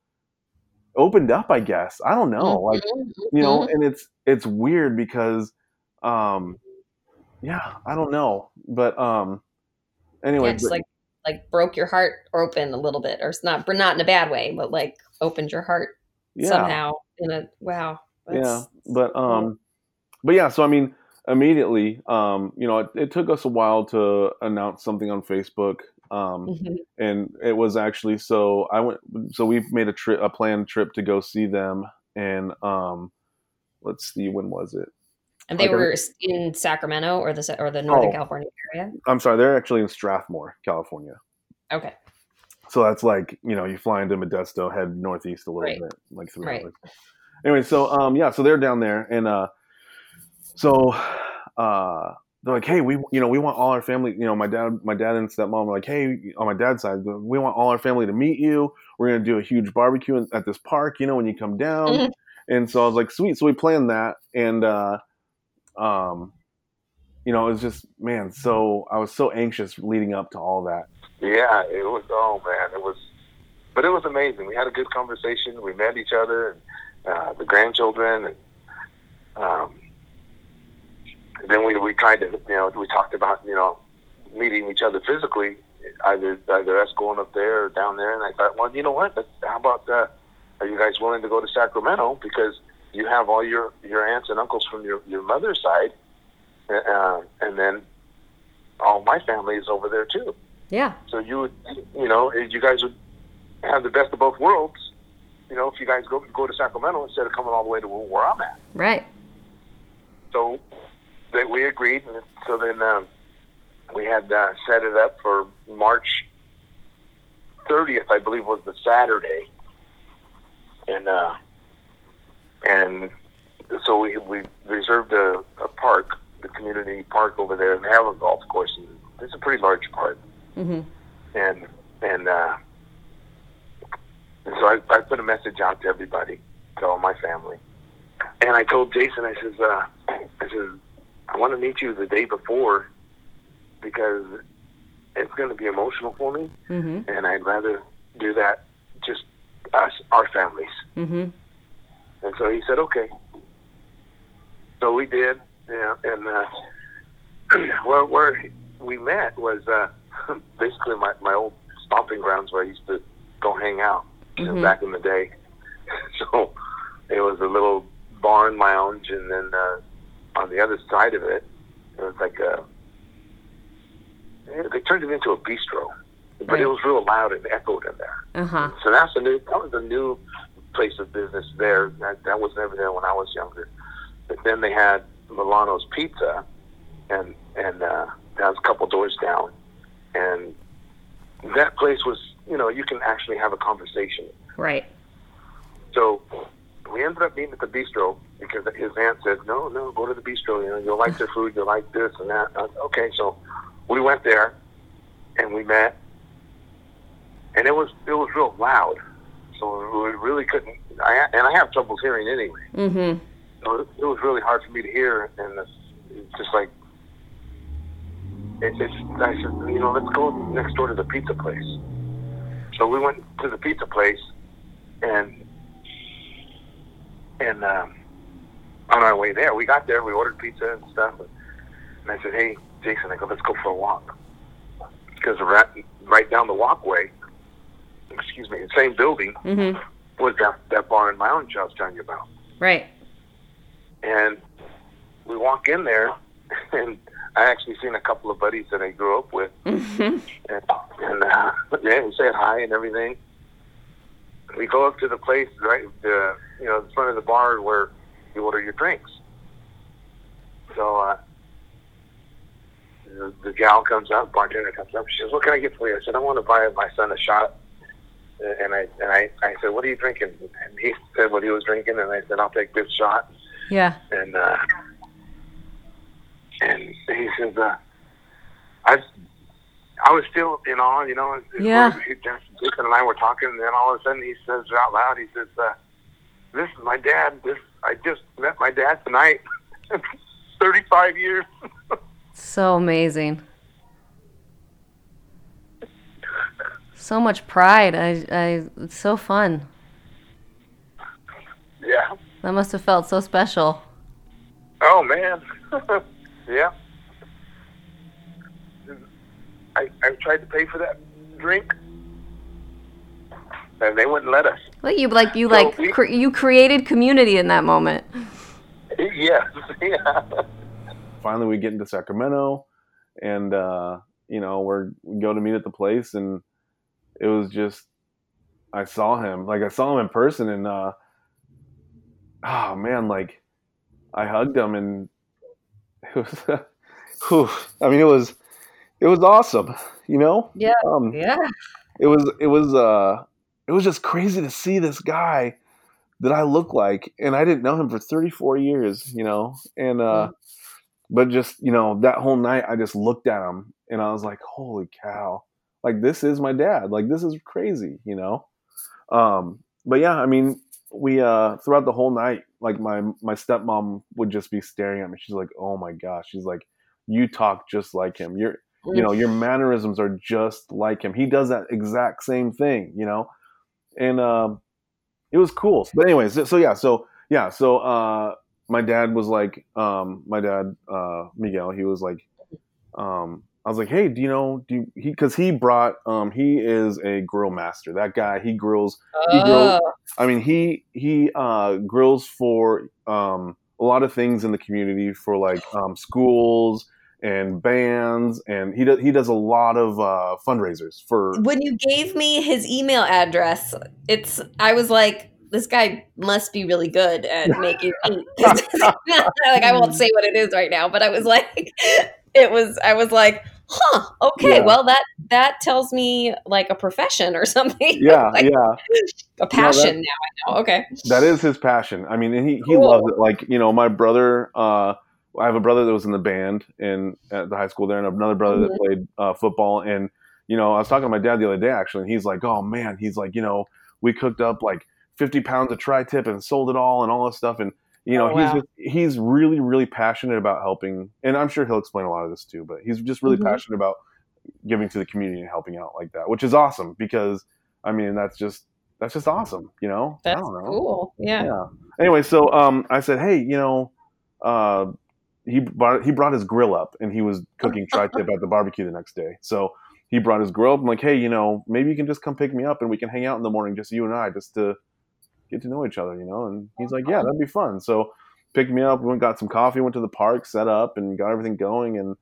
opened up i guess i don't know like mm-hmm. you know mm-hmm. and it's it's weird because um yeah i don't know but um anyway yeah, but, like like broke your heart open a little bit, or it's not not in a bad way, but like opened your heart yeah. somehow in a wow. Yeah, but um, but yeah. So I mean, immediately, um, you know, it, it took us a while to announce something on Facebook. Um, mm-hmm. and it was actually so I went so we made a trip a planned trip to go see them and um let's see when was it and they like were in Sacramento or the or the Northern oh, California area. I'm sorry, they're actually in Strathmore, California. Okay. So that's like you know you fly into Modesto, head northeast a little right. bit, like three right. hours. Anyway, so um yeah, so they're down there, and uh, so uh they're like, hey, we you know we want all our family. You know, my dad, my dad and stepmom are like, hey, on my dad's side, we want all our family to meet you. We're gonna do a huge barbecue at this park. You know, when you come down. Mm-hmm. And so I was like, sweet. So we planned that, and uh, um, you know, it was just man. So I was so anxious leading up to all that. Yeah, it was. Oh man, it was. But it was amazing. We had a good conversation. We met each other and uh, the grandchildren, and um, then we we tried to you know we talked about you know meeting each other physically, either either us going up there or down there. And I thought, well, you know what? How about uh, are you guys willing to go to Sacramento because you have all your your aunts and uncles from your your mother's side, uh, and then all my family is over there too. Yeah. So you would, you know, you guys would have the best of both worlds. You know, if you guys go go to Sacramento instead of coming all the way to where I'm at. Right. So that we agreed, and so then um, we had uh, set it up for March 30th, I believe, was the Saturday, and uh, and so we we reserved a, a park, the community park over there, and have a golf course. And it's a pretty large park, mm-hmm. and and uh, and so I, I put a message out to everybody, to all my family, and I told Jason, I says, uh, I says, I want to meet you the day before because it's going to be emotional for me, mm-hmm. and I'd rather do that just us, our families. Mm-hmm and so he said, okay. So we did, yeah, and uh, where, where we met was uh, basically my, my old stomping grounds where I used to go hang out mm-hmm. back in the day. so it was a little barn lounge, and then uh, on the other side of it, it was like a. They turned it into a bistro, but right. it was real loud and echoed in there. Uh-huh. So that's a new. That was a new place of business there. That, that was never there when I was younger. But then they had Milano's Pizza, and and uh, that was a couple doors down, and that place was you know you can actually have a conversation. Right. So we ended up meeting at the bistro because his aunt said, "No, no, go to the bistro. You know, you'll like their food. You'll like this and that." Said, okay, so we went there, and we met, and it was it was real loud so we really couldn't. I and I have troubles hearing anyway. Mm-hmm. so it, it was really hard for me to hear, and it's, it's just like it, it's. I said, you know, let's go next door to the pizza place. So we went to the pizza place, and and um, on our way there, we got there, we ordered pizza and stuff, and I said, hey, Jason, I go, let's go for a walk, because right, right down the walkway, excuse me, the same building mm-hmm. was that that bar in my own I was telling you about. Right. And we walk in there, and I actually seen a couple of buddies that I grew up with, mm-hmm. and, and uh, yeah, we said hi and everything. We go up to the place right, the you know, the front of the bar where you order your drinks. So uh, the, the gal comes up, bartender comes up. She says, "What can I get for you?" I said, "I want to buy my son a shot." And I and I, I said, "What are you drinking?" And he said what he was drinking, and I said, "I'll take this shot." Yeah. And uh, and he says, uh, "I I was still in awe, you know. Yeah. Jason and I were talking, and then all of a sudden he says out loud, he says, uh, "This is my dad. This I just met my dad tonight. Thirty-five years." so amazing. So much pride. I, I, it's so fun. Yeah. That must have felt so special. Oh man. yeah. I, I tried to pay for that drink, and they wouldn't let us. Well, you like you so like we, cre- you created community in that moment. Yes. Yeah. Finally, we get into Sacramento, and uh, you know we're we go to meet at the place, and it was just I saw him like I saw him in person, and uh, oh man, like I hugged him, and it was. whew, I mean, it was it was awesome, you know. Yeah. Um, yeah. It was it was uh it was just crazy to see this guy that I look like, and I didn't know him for 34 years, you know, and uh, mm. but just you know that whole night I just looked at him and I was like, holy cow, like this is my dad, like this is crazy, you know. Um, but yeah, I mean, we uh throughout the whole night, like my my stepmom would just be staring at me. She's like, oh my gosh, she's like, you talk just like him. You're you know your mannerisms are just like him he does that exact same thing you know and um it was cool but anyways so, so yeah so yeah so uh my dad was like um my dad uh miguel he was like um I was like, hey, do you know, do you, he, cause he brought, um, he is a grill master. That guy, he grills, he grills, oh. I mean, he, he, uh, grills for, um, a lot of things in the community for like, um, schools, and bands and he does he does a lot of uh, fundraisers for when you gave me his email address it's i was like this guy must be really good at making like i won't say what it is right now but i was like it was i was like huh okay yeah. well that that tells me like a profession or something yeah like, yeah a passion yeah, now i know okay that is his passion i mean he, he cool. loves it like you know my brother uh I have a brother that was in the band in at the high school there, and another brother mm-hmm. that played uh, football. And you know, I was talking to my dad the other day actually, and he's like, "Oh man," he's like, "You know, we cooked up like 50 pounds of tri-tip and sold it all and all this stuff." And you know, oh, wow. he's just, he's really really passionate about helping, and I'm sure he'll explain a lot of this too. But he's just really mm-hmm. passionate about giving to the community and helping out like that, which is awesome because I mean that's just that's just awesome, you know. That's cool. Yeah. Yeah. Anyway, so um, I said, hey, you know, uh, he brought he brought his grill up and he was cooking tri-tip at the barbecue the next day. So he brought his grill up. I'm like, hey, you know, maybe you can just come pick me up and we can hang out in the morning, just you and I, just to get to know each other, you know. And he's like, yeah, that'd be fun. So picked me up, we went got some coffee, went to the park, set up, and got everything going. And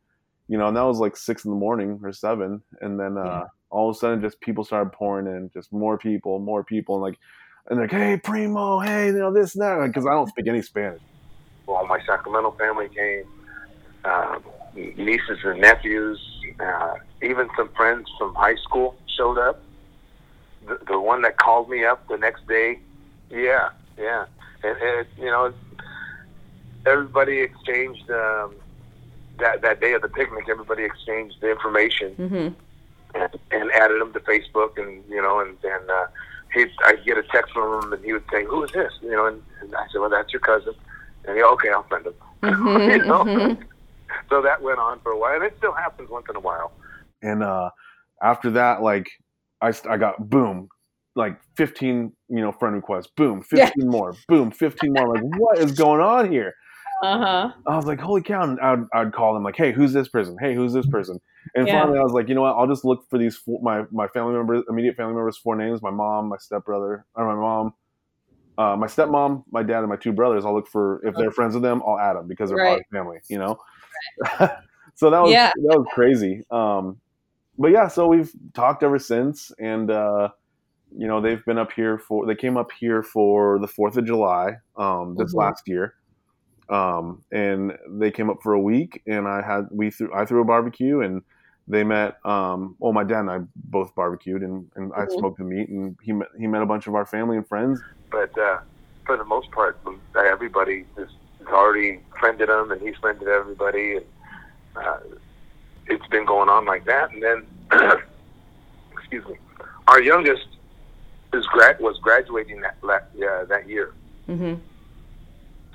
you know, and that was like six in the morning or seven, and then uh, yeah. all of a sudden, just people started pouring in, just more people, more people, and like, and they're like, hey, primo, hey, you know, this and that, because I don't speak any Spanish Well, my Sacramento family came, uh, nieces and nephews, uh, even some friends from high school showed up. The, the one that called me up the next day, yeah, yeah, and, and you know, everybody exchanged um, that that day of the picnic. Everybody exchanged the information mm-hmm. and, and added them to Facebook, and you know, and and uh, he'd I'd get a text from him, and he would say, "Who is this?" You know, and, and I said, "Well, that's your cousin." And yeah, okay, I'll send them. Mm-hmm, you know? Mm-hmm. So that went on for a while, and it still happens once in a while. And uh, after that, like I, I got boom, like 15, you know, friend requests, boom, 15 yeah. more, boom, 15 more. Like, what is going on here? Uh-huh. I was like, holy cow. And I'd, I'd call them like, hey, who's this person? Hey, who's this person? And yeah. finally I was like, you know what? I'll just look for these, four, my, my family members, immediate family members, four names, my mom, my stepbrother, or my mom, uh, my stepmom, my dad, and my two brothers. I'll look for, if they're friends with them, I'll add them because they're right. part of family, you know? Right. so that was, yeah. that was crazy. Um, but yeah, so we've talked ever since and, uh, you know, they've been up here for, they came up here for the 4th of July, um, this mm-hmm. last year um, and they came up for a week, and I had we threw I threw a barbecue, and they met. Um, well, my dad and I both barbecued, and, and I mm-hmm. smoked the meat, and he met he met a bunch of our family and friends. But uh, for the most part, everybody has already friended him, and he's friended everybody, and uh, it's been going on like that. And then, excuse me, our youngest is grad was graduating that uh, that year. Mm-hmm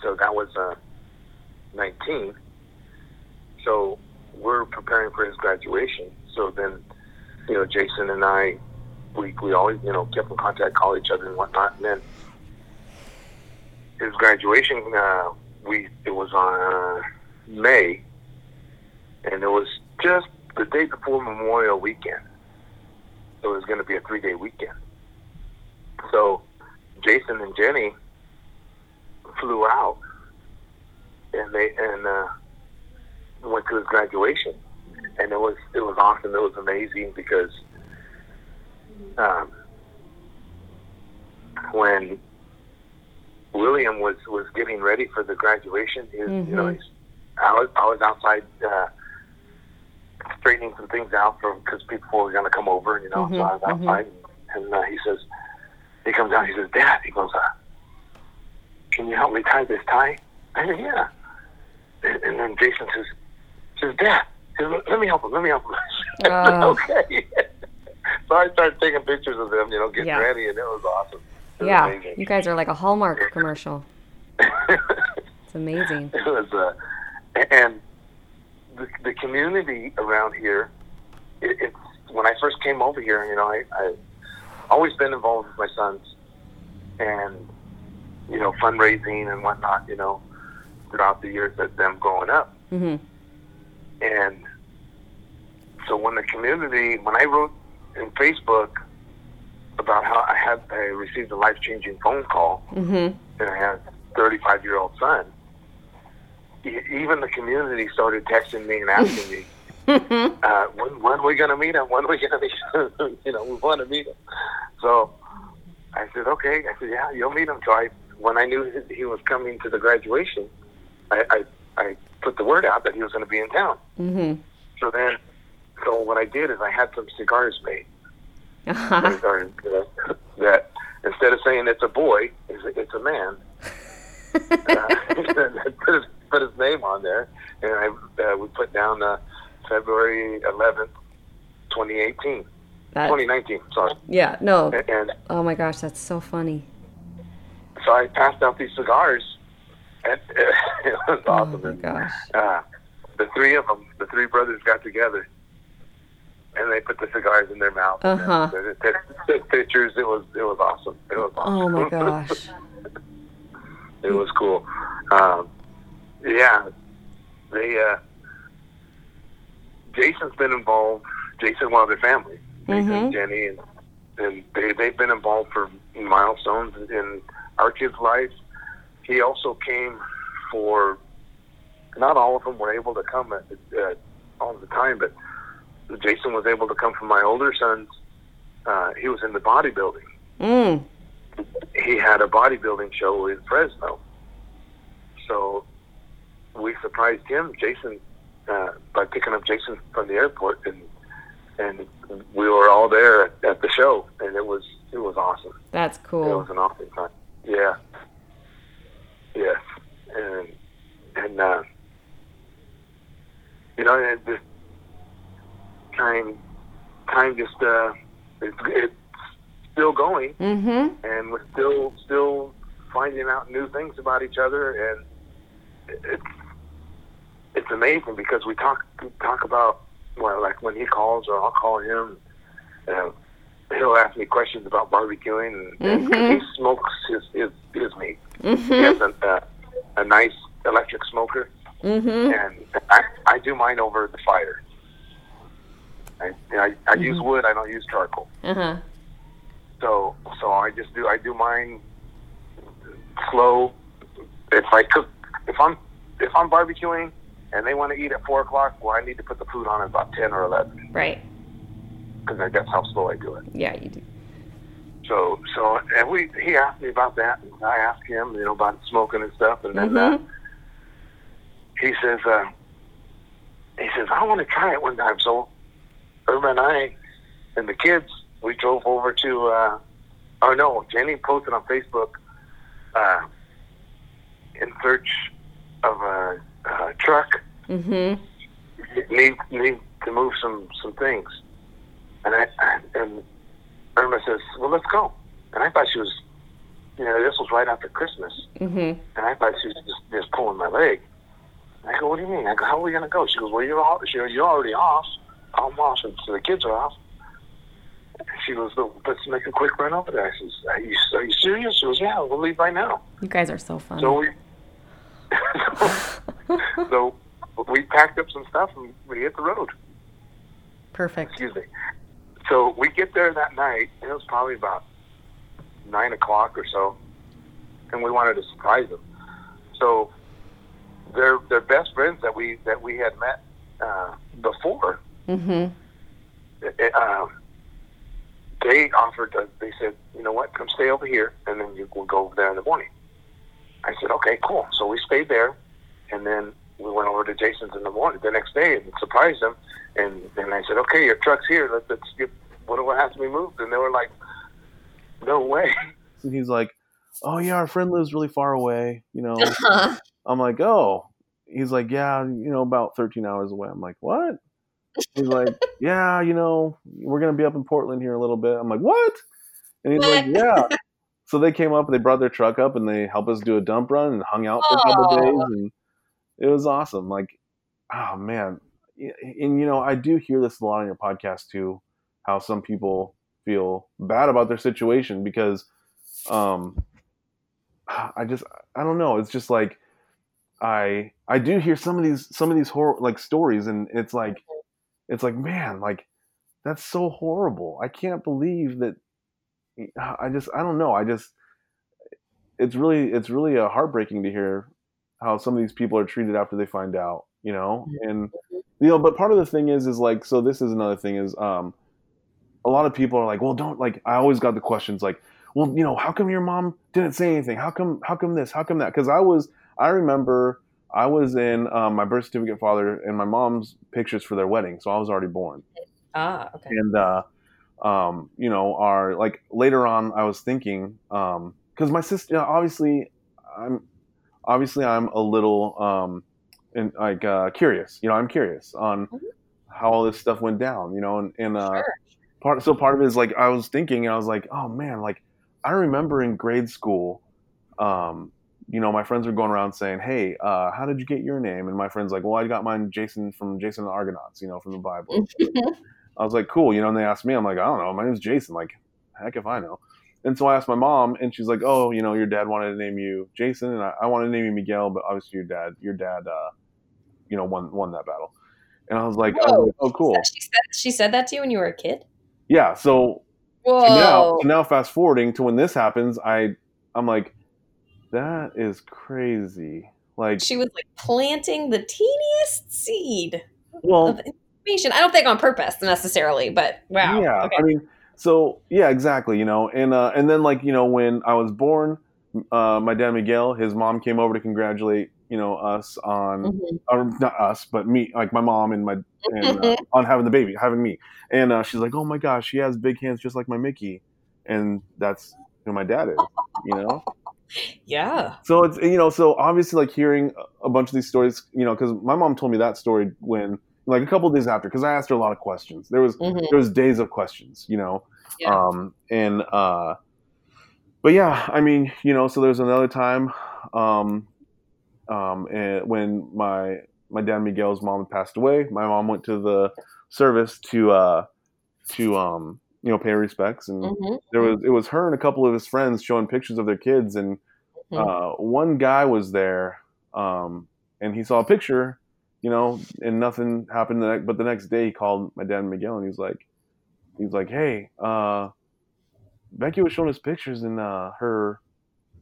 so that was uh, 19. So we're preparing for his graduation. So then, you know, Jason and I, we we always you know kept in contact, call each other and whatnot. And then his graduation, uh, we it was on uh, May, and it was just the day before Memorial Weekend. So it was going to be a three day weekend. So Jason and Jenny flew out, and they and uh, went to his graduation, and it was it was awesome. It was amazing because um, when William was was getting ready for the graduation, he, mm-hmm. you know, mm-hmm. he's, I was I was outside. Uh, straightening some things out for because people were going to come over, you know. Mm-hmm, so I was mm-hmm. outside, mm-hmm. and, and uh, he says, he comes out, he says, "Dad," he goes, uh, can you help me tie this tie? I said, yeah. And then Jason says, says, Dad, let me help him, let me help him. Uh, okay. so I started taking pictures of them, you know, getting yeah. ready, and it was awesome. It yeah, was you guys are like a Hallmark commercial. it's amazing. It was, uh, and the, the community around here, it, it's, when I first came over here, you know, I, I always been involved with my sons, and you know, fundraising and whatnot, you know, throughout the years that them growing up. Mm-hmm. And so when the community, when I wrote in Facebook about how I had, I received a life changing phone call, mm-hmm. and I had a 35 year old son, even the community started texting me and asking me, uh, when, when are we going to meet him? When are we going to meet him? you know, we want to meet him. So I said, okay. I said, yeah, you'll meet him. So I when I knew he was coming to the graduation, I, I, I put the word out that he was going to be in town. Mm-hmm. So then, so what I did is I had some cigars made. Uh-huh. Cigars, uh, that instead of saying it's a boy, it's a, it's a man. uh, put, his, put his name on there, and I uh, we put down uh, February 11th, 2018. That, 2019, sorry. Yeah, no. And, and, oh my gosh, that's so funny so I passed out these cigars, and it was oh awesome. Oh my gosh! Uh, the three of them, the three brothers, got together, and they put the cigars in their mouth. Uh huh. Took pictures. It was it was awesome. It was awesome. Oh my gosh! it was cool. Um, yeah, they. Uh, Jason's been involved. Jason, one of their family, Jason, mm-hmm. Jenny, and and they they've been involved for milestones in our kid's life. He also came for. Not all of them were able to come at, at all the time, but Jason was able to come from my older sons. Uh, he was in the bodybuilding. Mm. He had a bodybuilding show in Fresno. So we surprised him, Jason, uh, by picking up Jason from the airport, and and we were all there at, at the show, and it was it was awesome. That's cool. It was an awesome time. Yeah. Yes. And and uh, you know, and just time time just uh, it's, it's still going, mm-hmm. and we're still still finding out new things about each other, and it's it's amazing because we talk talk about well, like when he calls or I'll call him. Uh, he'll ask me questions about barbecuing, and, mm-hmm. and he smokes his his, his meat. Mm-hmm. He has a, a, a nice electric smoker, mm-hmm. and I I do mine over the fire. I I, I use mm-hmm. wood. I don't use charcoal. Uh-huh. So so I just do I do mine slow. If I cook, if I'm if I'm barbecuing and they want to eat at four o'clock, well, I need to put the food on at about ten or eleven. Right. Because that's how slow I do it. Yeah, you do. So, so, and we, he asked me about that, and I asked him, you know, about smoking and stuff, and then mm-hmm. uh, he says, uh, he says, I want to try it one time. So, Irma and I, and the kids, we drove over to, uh, oh no, Jenny posted on Facebook, uh, in search of a uh, truck. Mm-hmm. Need need to move some some things, and I, I and Irma says, "Well, let's go." And I thought she was, you know, this was right after Christmas, mm-hmm. and I thought she was just just pulling my leg. And I go, "What do you mean?" I go, "How are we gonna go?" She goes, "Well, you're all, you're already off. I'm off, and so the kids are off." She goes, let's make a quick run over there. I says, are you, are you serious? She goes, yeah, we'll leave right now. You guys are so fun. So we, so we packed up some stuff and we hit the road. Perfect. Excuse me. So we get there that night. It was probably about nine o'clock or so, and we wanted to surprise them. So their their best friends that we that we had met uh, before. Mm-hmm. Uh, they offered. To, they said, "You know what? Come stay over here, and then you will go over there in the morning." I said, okay, cool. So we stayed there, and then we went over to Jason's in the morning, the next day, and surprised them. And then I said, okay, your truck's here. Let's, let's get what do I have to be moved? And they were like, no way. And he's like, oh yeah, our friend lives really far away. You know, uh-huh. I'm like, oh. He's like, yeah, you know, about 13 hours away. I'm like, what? He's like, yeah, you know, we're gonna be up in Portland here a little bit. I'm like, what? And he's like, yeah. So they came up, they brought their truck up, and they helped us do a dump run and hung out for a couple days, and it was awesome. Like, oh man, and you know, I do hear this a lot on your podcast too, how some people feel bad about their situation because, um, I just I don't know. It's just like I I do hear some of these some of these horror like stories, and it's like it's like man, like that's so horrible. I can't believe that I just I don't know. I just it's really it's really uh, heartbreaking to hear how some of these people are treated after they find out, you know. And you know, but part of the thing is is like so this is another thing is um a lot of people are like, "Well, don't like I always got the questions like, "Well, you know, how come your mom didn't say anything? How come how come this? How come that?" Cuz I was I remember I was in um, my birth certificate father and my mom's pictures for their wedding, so I was already born. Ah, okay. And uh um, you know, are like later on. I was thinking because um, my sister, you know, obviously, I'm obviously I'm a little um, and like uh, curious. You know, I'm curious on mm-hmm. how all this stuff went down. You know, and, and uh, sure. part so part of it is like I was thinking, I was like, oh man, like I remember in grade school. Um, you know, my friends were going around saying, "Hey, uh, how did you get your name?" And my friends like, "Well, I got mine, Jason from Jason the Argonauts, you know, from the Bible." I was like, cool. You know, and they asked me, I'm like, I don't know. My name's Jason. Like, heck if I know. And so I asked my mom, and she's like, oh, you know, your dad wanted to name you Jason, and I, I wanted to name you Miguel, but obviously your dad, your dad, uh, you know, won won that battle. And I was like, oh, oh cool. She said, she said that to you when you were a kid. Yeah. So. So now, so now fast forwarding to when this happens, I, I'm like, that is crazy. Like she was like planting the teeniest seed. Well, information. I don't think on purpose necessarily, but wow. Yeah, okay. I mean, so yeah, exactly. You know, and uh, and then like you know when I was born, uh, my dad Miguel, his mom came over to congratulate you know us on mm-hmm. or not us but me like my mom and my and, uh, on having the baby having me and uh, she's like oh my gosh she has big hands just like my mickey and that's who my dad is you know yeah so it's you know so obviously like hearing a bunch of these stories you know because my mom told me that story when like a couple days after because I asked her a lot of questions. There was mm-hmm. there was days of questions, you know. Yeah. Um, and uh, but yeah, I mean, you know, so there's another time, um, um, and when my my dad Miguel's mom passed away, my mom went to the service to uh, to um, you know pay respects, and mm-hmm. there was it was her and a couple of his friends showing pictures of their kids, and mm-hmm. uh, one guy was there, um, and he saw a picture, you know, and nothing happened. The next, but the next day, he called my dad Miguel, and he's like, he's like, hey, uh, Becky was showing us pictures, and uh, her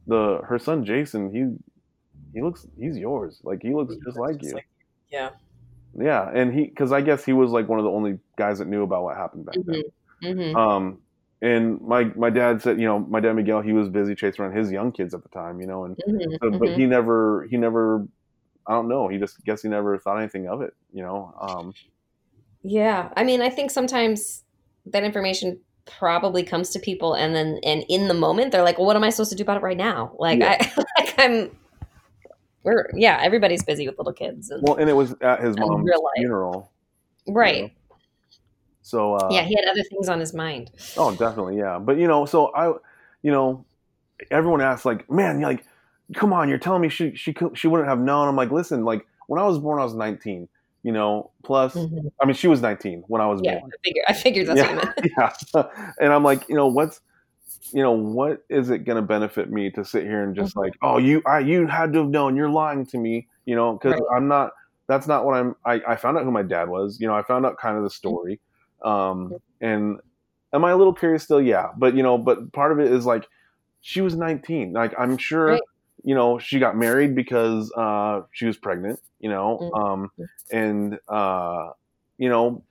the her son Jason, he he looks he's yours. Like he looks he just looks like just you. Like, yeah. Yeah, and he because I guess he was like one of the only guys that knew about what happened back mm-hmm. then. Mm-hmm. Um, and my my dad said, you know, my dad Miguel, he was busy chasing around his young kids at the time, you know, and mm-hmm. so, but he mm-hmm. never he never I don't know, he just guess he never thought anything of it, you know. Um, yeah, I mean, I think sometimes that information probably comes to people and then and in the moment they're like well what am i supposed to do about it right now like yeah. i like i'm we're yeah everybody's busy with little kids and, well and it was at his mom's funeral right you know? so uh, yeah he had other things on his mind oh definitely yeah but you know so i you know everyone asks like man you're like come on you're telling me she she she wouldn't have known i'm like listen like when i was born i was 19 you know, plus, mm-hmm. I mean, she was 19 when I was yeah, born. I figured, I figured that's yeah, yeah. And I'm like, you know, what's, you know, what is it going to benefit me to sit here and just mm-hmm. like, oh, you, I, you had to have known, you're lying to me, you know, because right. I'm not, that's not what I'm, I, I found out who my dad was, you know, I found out kind of the mm-hmm. story. Um, and am I a little curious still? Yeah. But, you know, but part of it is like, she was 19. Like, I'm sure, right. You know, she got married because uh, she was pregnant you know mm-hmm. um and uh you know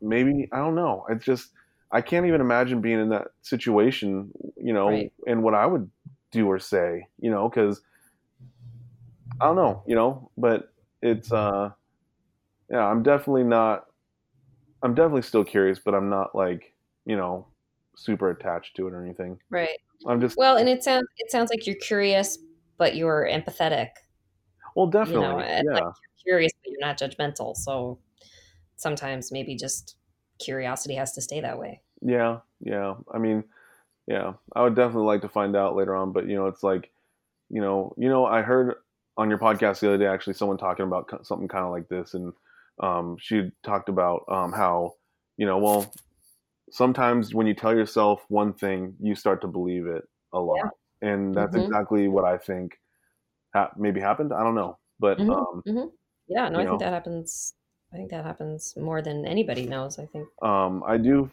maybe i don't know it's just i can't even imagine being in that situation you know right. and what i would do or say you know because i don't know you know but it's uh yeah i'm definitely not i'm definitely still curious but i'm not like you know super attached to it or anything right i'm just well and it sounds it sounds like you're curious but you're empathetic well, definitely. You know, yeah. Like you're curious, but you're not judgmental. So sometimes maybe just curiosity has to stay that way. Yeah, yeah. I mean, yeah, I would definitely like to find out later on. But you know, it's like, you know, you know, I heard on your podcast the other day actually someone talking about something kind of like this, and um, she talked about um, how, you know, well, sometimes when you tell yourself one thing, you start to believe it a lot, yeah. and that's mm-hmm. exactly what I think ha- maybe happened. I don't know, but mm-hmm, um, mm-hmm. yeah, no, I know, think that happens. I think that happens more than anybody knows. I think. Um, I do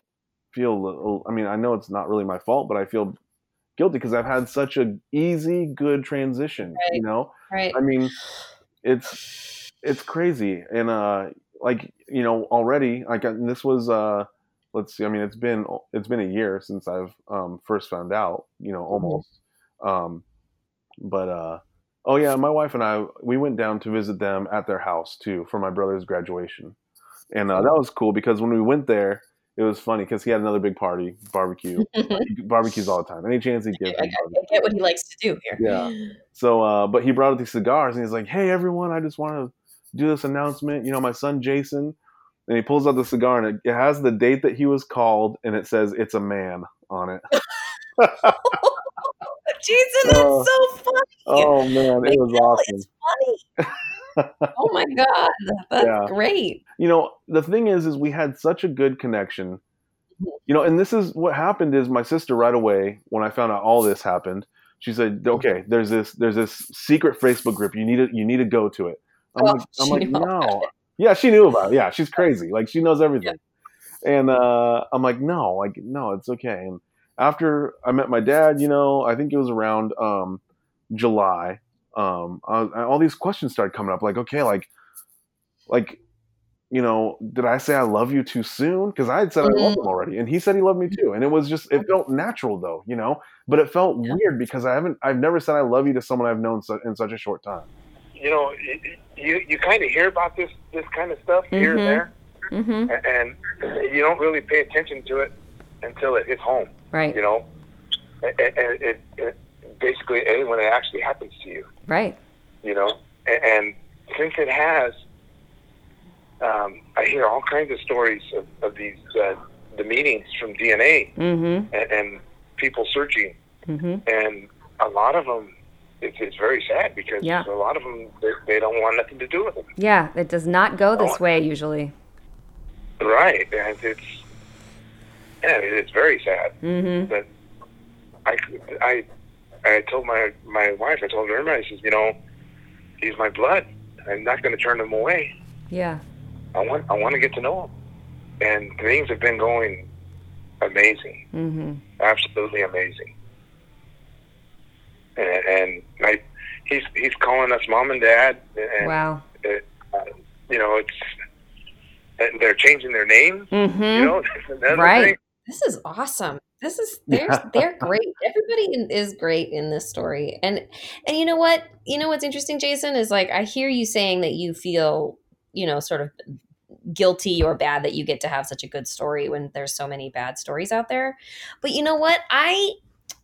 feel. Little, I mean, I know it's not really my fault, but I feel guilty because I've had such an easy, good transition. Right. You know, right? I mean, it's it's crazy, and uh, like you know, already like this was uh let's see i mean it's been it's been a year since i've um, first found out you know mm-hmm. almost um, but uh Oh yeah, my wife and I we went down to visit them at their house too for my brother's graduation, and uh, that was cool because when we went there, it was funny because he had another big party barbecue, barbecues all the time. Any chance he gets, I, I, get what he likes to do here. Yeah. So, uh, but he brought out these cigars and he's like, "Hey everyone, I just want to do this announcement. You know, my son Jason." And he pulls out the cigar and it, it has the date that he was called and it says it's a man on it. Jason, that's uh, so funny. Oh man, it was awesome. It's funny. oh my god, that's yeah. great. You know, the thing is, is we had such a good connection. You know, and this is what happened. Is my sister right away when I found out all this happened, she said. "Okay, there's this there's this secret Facebook group. You need to you need to go to it." I'm oh, like, I'm like, no. Yeah, she knew about it. Yeah, she's crazy. Like she knows everything. Yeah. And uh, I'm like, no, like no, it's okay. And after I met my dad, you know, I think it was around um, July. Um, I, all these questions started coming up, like, okay, like, like, you know, did I say I love you too soon? Because I had said mm-hmm. I love him already, and he said he loved me too, and it was just, it felt natural though, you know, but it felt yeah. weird because I haven't, I've never said I love you to someone I've known so, in such a short time. You know, you you kind of hear about this this kind of stuff mm-hmm. here and there, mm-hmm. and you don't really pay attention to it until it hits home. Right. You know, and, and it, it basically when it actually happens to you. Right. You know, and, and since it has, um, I hear all kinds of stories of, of these uh, the meetings from DNA mm-hmm. and, and people searching, mm-hmm. and a lot of them it's, it's very sad because yeah. a lot of them they, they, don't want nothing to do with it. Yeah, it does not go this way usually. Right, and it's yeah, it's very sad. Mm-hmm. But I, I, I told my my wife, I told her, I says, you know, he's my blood. I'm not going to turn him away. Yeah. I want I want to get to know him, and things have been going amazing, mm-hmm. absolutely amazing. And, and I, he's he's calling us mom and dad. And wow. It, uh, you know, it's they're changing their name. Mm-hmm. You know, right. Thing. This is awesome. This is they're they're great. Everybody in, is great in this story, and and you know what? You know what's interesting, Jason, is like I hear you saying that you feel you know sort of guilty or bad that you get to have such a good story when there's so many bad stories out there. But you know what? I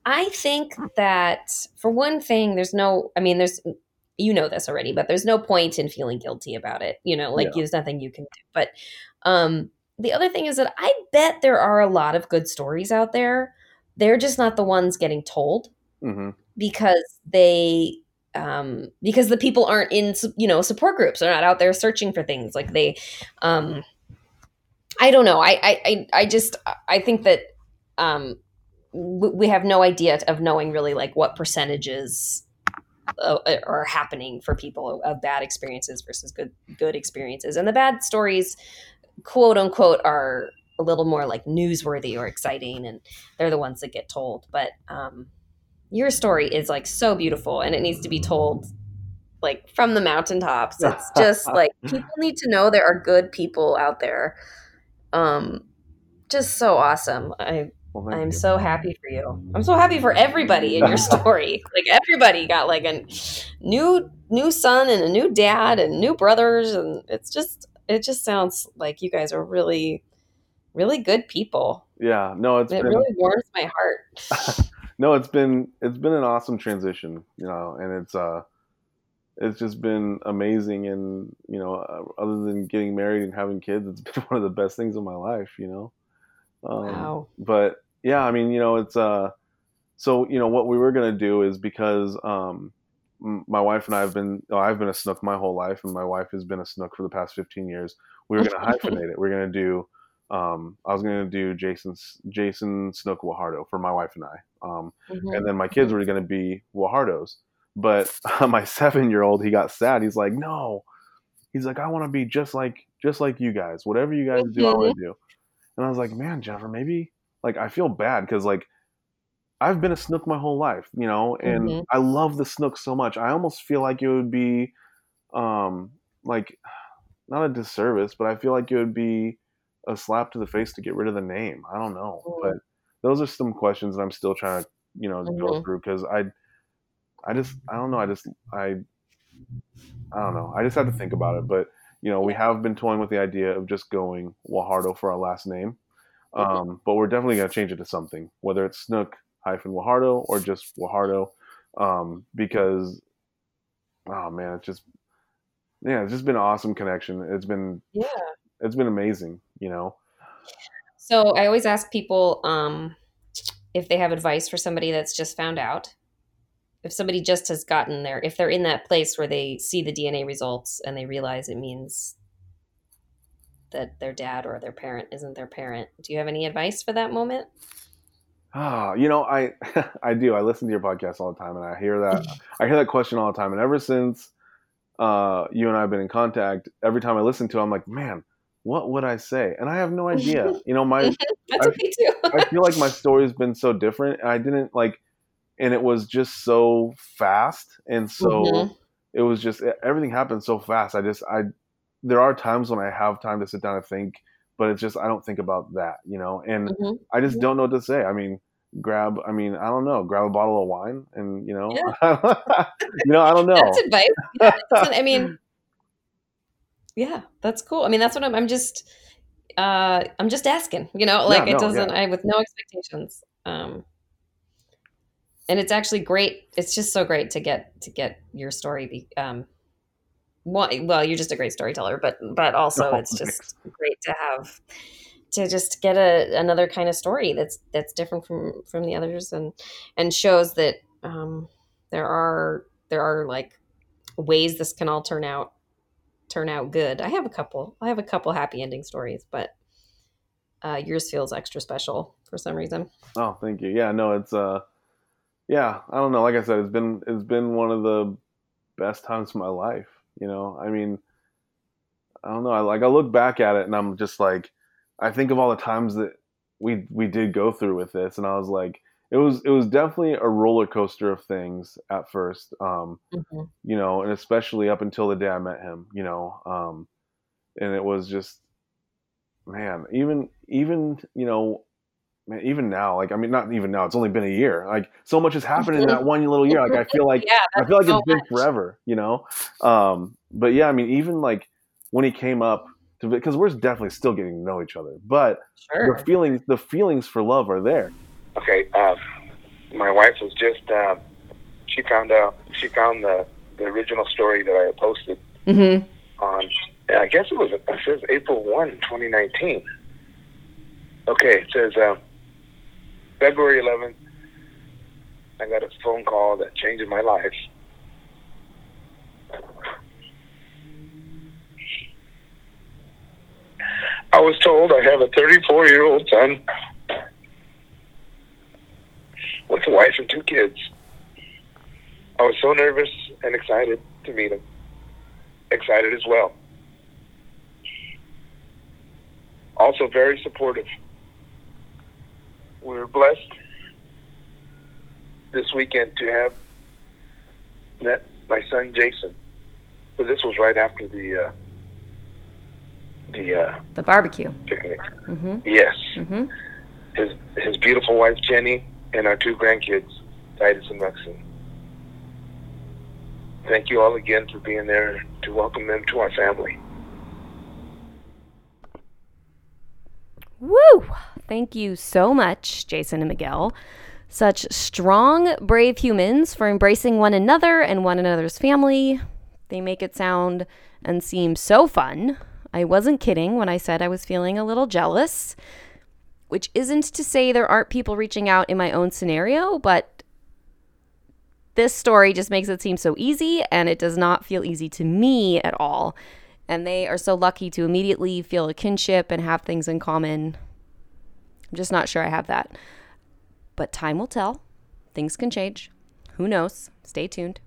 I think that for one thing, there's no. I mean, there's you know this already, but there's no point in feeling guilty about it. You know, like yeah. there's nothing you can do. But um the other thing is that I bet there are a lot of good stories out there. They're just not the ones getting told mm-hmm. because they um, because the people aren't in you know support groups. They're not out there searching for things like they. Um, I don't know. I I I just I think that um, we have no idea of knowing really like what percentages uh, are happening for people of bad experiences versus good good experiences. And the bad stories quote unquote are a little more like newsworthy or exciting and they're the ones that get told. But um, your story is like so beautiful and it needs to be told like from the mountaintops. It's just like people need to know there are good people out there. Um just so awesome. I well, i'm you. so happy for you i'm so happy for everybody in your story like everybody got like a new new son and a new dad and new brothers and it's just it just sounds like you guys are really, really good people. Yeah, no, it's it been, really warms my heart. no, it's been it's been an awesome transition, you know, and it's uh, it's just been amazing, and you know, uh, other than getting married and having kids, it's been one of the best things in my life, you know. Um, wow. But yeah, I mean, you know, it's uh, so you know what we were gonna do is because um my wife and I have been, oh, I've been a snook my whole life, and my wife has been a snook for the past 15 years. We were going to hyphenate it. We are going to do, um, I was going to do Jason's Jason Snook Guajardo for my wife and I, um, mm-hmm. and then my kids were going to be Guajardos. But uh, my seven year old, he got sad. He's like, no, he's like, I want to be just like just like you guys. Whatever you guys do, I want to do. And I was like, man, Jennifer, maybe like I feel bad because like I've been a snook my whole life, you know, and mm-hmm. I love the snook so much. I almost feel like it would be, um, like, not a disservice, but I feel like it would be a slap to the face to get rid of the name. I don't know, mm-hmm. but those are some questions that I'm still trying to, you know, mm-hmm. go through because I, I just, I don't know. I just, I, I don't know. I just have to think about it. But you know, we have been toying with the idea of just going Guajardo for our last name. Um, but we're definitely going to change it to something, whether it's Snook, hyphen Guajardo or just Guajardo, um, because oh man, it's just yeah, it's just been an awesome connection. It's been yeah, it's been amazing, you know. So I always ask people um, if they have advice for somebody that's just found out. If somebody just has gotten there, if they're in that place where they see the DNA results and they realize it means that their dad or their parent isn't their parent, do you have any advice for that moment? Ah, you know, I I do. I listen to your podcast all the time, and I hear that I hear that question all the time. And ever since uh, you and I have been in contact, every time I listen to, it, I'm like, man, what would I say? And I have no idea. You know, my I. I feel like my story has been so different. I didn't like, and it was just so fast, and so mm-hmm. it was just everything happened so fast. I just I there are times when I have time to sit down and think but it's just I don't think about that, you know, and mm-hmm. I just don't know what to say. I mean, grab, I mean, I don't know, grab a bottle of wine, and you know, yeah. you know, I don't know. That's advice. Yeah, I mean, yeah, that's cool. I mean, that's what I'm. I'm just, uh, I'm just asking, you know, like yeah, it doesn't. I with no expectations. Um, and it's actually great. It's just so great to get to get your story be, um, well, you're just a great storyteller, but but also oh, it's just great to have to just get a another kind of story that's that's different from from the others and and shows that um, there are there are like ways this can all turn out turn out good. I have a couple. I have a couple happy ending stories, but uh, yours feels extra special for some reason. Oh, thank you. Yeah, no, it's uh, yeah, I don't know. Like I said, it's been it's been one of the best times of my life. You know, I mean, I don't know. I like I look back at it and I'm just like, I think of all the times that we we did go through with this, and I was like, it was it was definitely a roller coaster of things at first, um, mm-hmm. you know, and especially up until the day I met him, you know, um, and it was just, man, even even you know, man, even now, like I mean, not even now, it's only been a year. Like so much has happened in that one little year. Like I feel like yeah, I feel like so it's been much. forever, you know. Um, but yeah, I mean, even like when he came up to because we're definitely still getting to know each other, but sure. the feelings the feelings for love are there. Okay, uh, my wife was just uh, she found out she found the the original story that I had posted mm-hmm. on. I guess it was it says April 1, 2019. Okay, it says uh, February 11th. I got a phone call that changed my life. I was told I have a 34 year old son with a wife and two kids. I was so nervous and excited to meet him. Excited as well. Also very supportive. We were blessed this weekend to have met my son Jason. So this was right after the uh, the uh, the barbecue picnic. Mm-hmm. Yes. Mm-hmm. His his beautiful wife Jenny and our two grandkids, Titus and Maxine. Thank you all again for being there to welcome them to our family. Woo! Thank you so much, Jason and Miguel. Such strong, brave humans for embracing one another and one another's family. They make it sound and seem so fun. I wasn't kidding when I said I was feeling a little jealous which isn't to say there aren't people reaching out in my own scenario, but this story just makes it seem so easy and it does not feel easy to me at all. And they are so lucky to immediately feel a kinship and have things in common. I'm just not sure I have that. But time will tell. Things can change. Who knows? Stay tuned.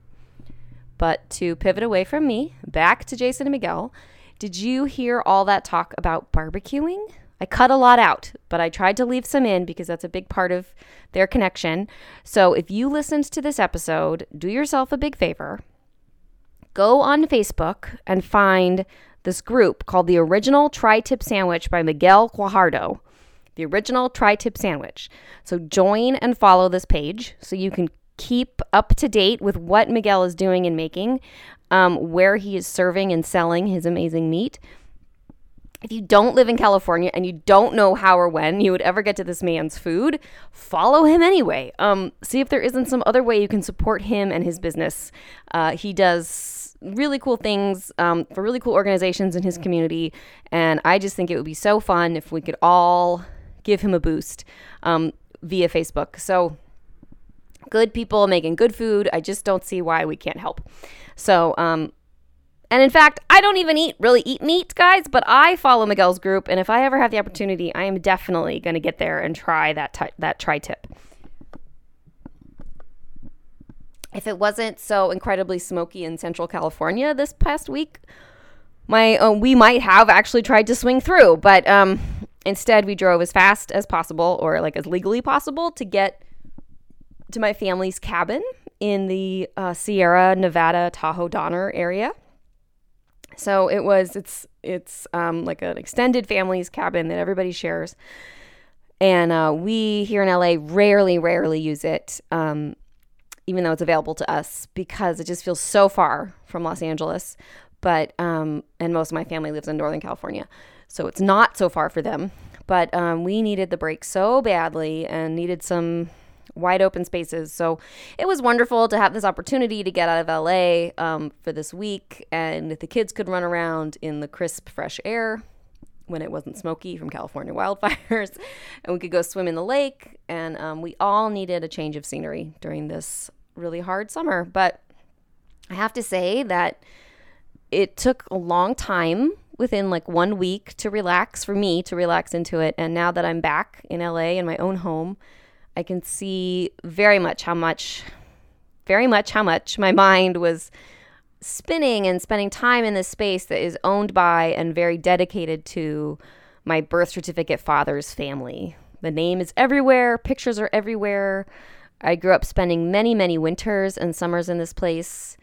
But to pivot away from me, back to Jason and Miguel, did you hear all that talk about barbecuing? I cut a lot out, but I tried to leave some in because that's a big part of their connection. So if you listened to this episode, do yourself a big favor. Go on Facebook and find this group called the Original Tri Tip Sandwich by Miguel Guajardo. The Original Tri Tip Sandwich. So join and follow this page so you can keep up to date with what Miguel is doing and making, um, where he is serving and selling his amazing meat if you don't live in California and you don't know how or when you would ever get to this man's food, follow him anyway. Um, see if there isn't some other way you can support him and his business. Uh, he does really cool things um, for really cool organizations in his community, and I just think it would be so fun if we could all give him a boost um, via Facebook. So, good people making good food. I just don't see why we can't help. So, um, and in fact, I don't even eat really eat meat, guys, but I follow Miguel's group, and if I ever have the opportunity, I am definitely going to get there and try that t- that tri tip. If it wasn't so incredibly smoky in Central California this past week, my uh, we might have actually tried to swing through, but um, instead we drove as fast as possible or like as legally possible to get to my family's cabin in the uh, Sierra Nevada Tahoe Donner area. So it was it's it's um, like an extended family's cabin that everybody shares, and uh, we here in LA rarely rarely use it, um, even though it's available to us because it just feels so far from Los Angeles. But um, and most of my family lives in Northern California, so it's not so far for them. But um, we needed the break so badly and needed some wide open spaces. So it was wonderful to have this opportunity to get out of LA um, for this week, and the kids could run around in the crisp, fresh air when it wasn't smoky from California wildfires, and we could go swim in the lake. And um, we all needed a change of scenery during this really hard summer, but I have to say that it took a long time within like one week to relax for me to relax into it. And now that I'm back in LA in my own home, I can see very much how much, very much how much my mind was spinning and spending time in this space that is owned by and very dedicated to my birth certificate father's family. The name is everywhere, pictures are everywhere. I grew up spending many, many winters and summers in this place.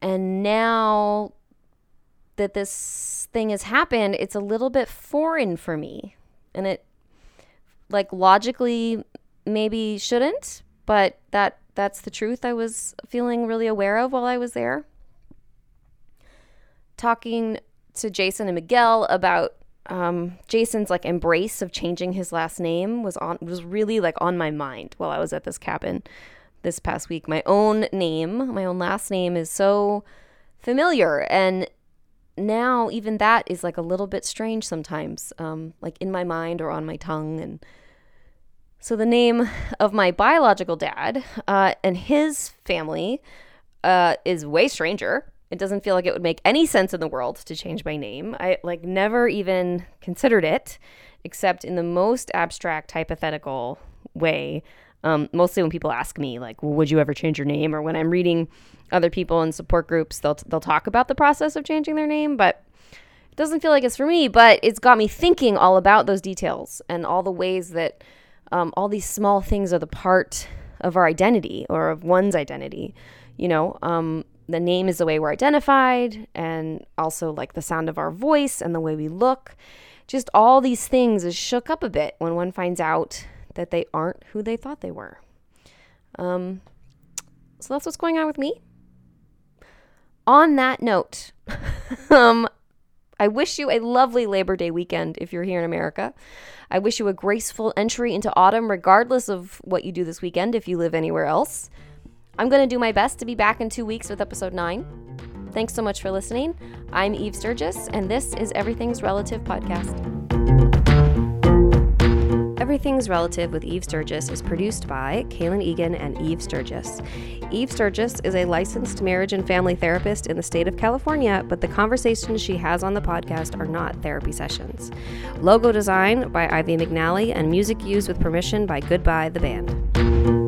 And now that this thing has happened, it's a little bit foreign for me. And it like logically maybe shouldn't, but that that's the truth I was feeling really aware of while I was there. Talking to Jason and Miguel about um, Jason's like embrace of changing his last name was on was really like on my mind while I was at this cabin this past week. My own name, my own last name is so familiar and now even that is like a little bit strange sometimes um, like in my mind or on my tongue and so the name of my biological dad uh, and his family uh, is way stranger it doesn't feel like it would make any sense in the world to change my name. I like never even considered it except in the most abstract hypothetical way. Um, mostly when people ask me like well, would you ever change your name? Or when i'm reading other people in support groups they'll they'll talk about the process of changing their name but it doesn't feel like it's for me but it's got me thinking all about those details and all the ways that um, all these small things are the part of our identity or of one's identity you know? Um, the name is the way we're identified and also like the sound of our voice and the way we look just all these things is shook up a bit when one finds out that they aren't who they thought they were um, so that's what's going on with me on that note, um, I wish you a lovely Labor Day weekend if you're here in America. I wish you a graceful entry into autumn, regardless of what you do this weekend if you live anywhere else. I'm going to do my best to be back in two weeks with episode nine. Thanks so much for listening. I'm Eve Sturgis, and this is Everything's Relative Podcast. Everything's Relative with Eve Sturgis is produced by Kaylin Egan and Eve Sturgis. Eve Sturgis is a licensed marriage and family therapist in the state of California, but the conversations she has on the podcast are not therapy sessions. Logo design by Ivy McNally and music used with permission by Goodbye the Band.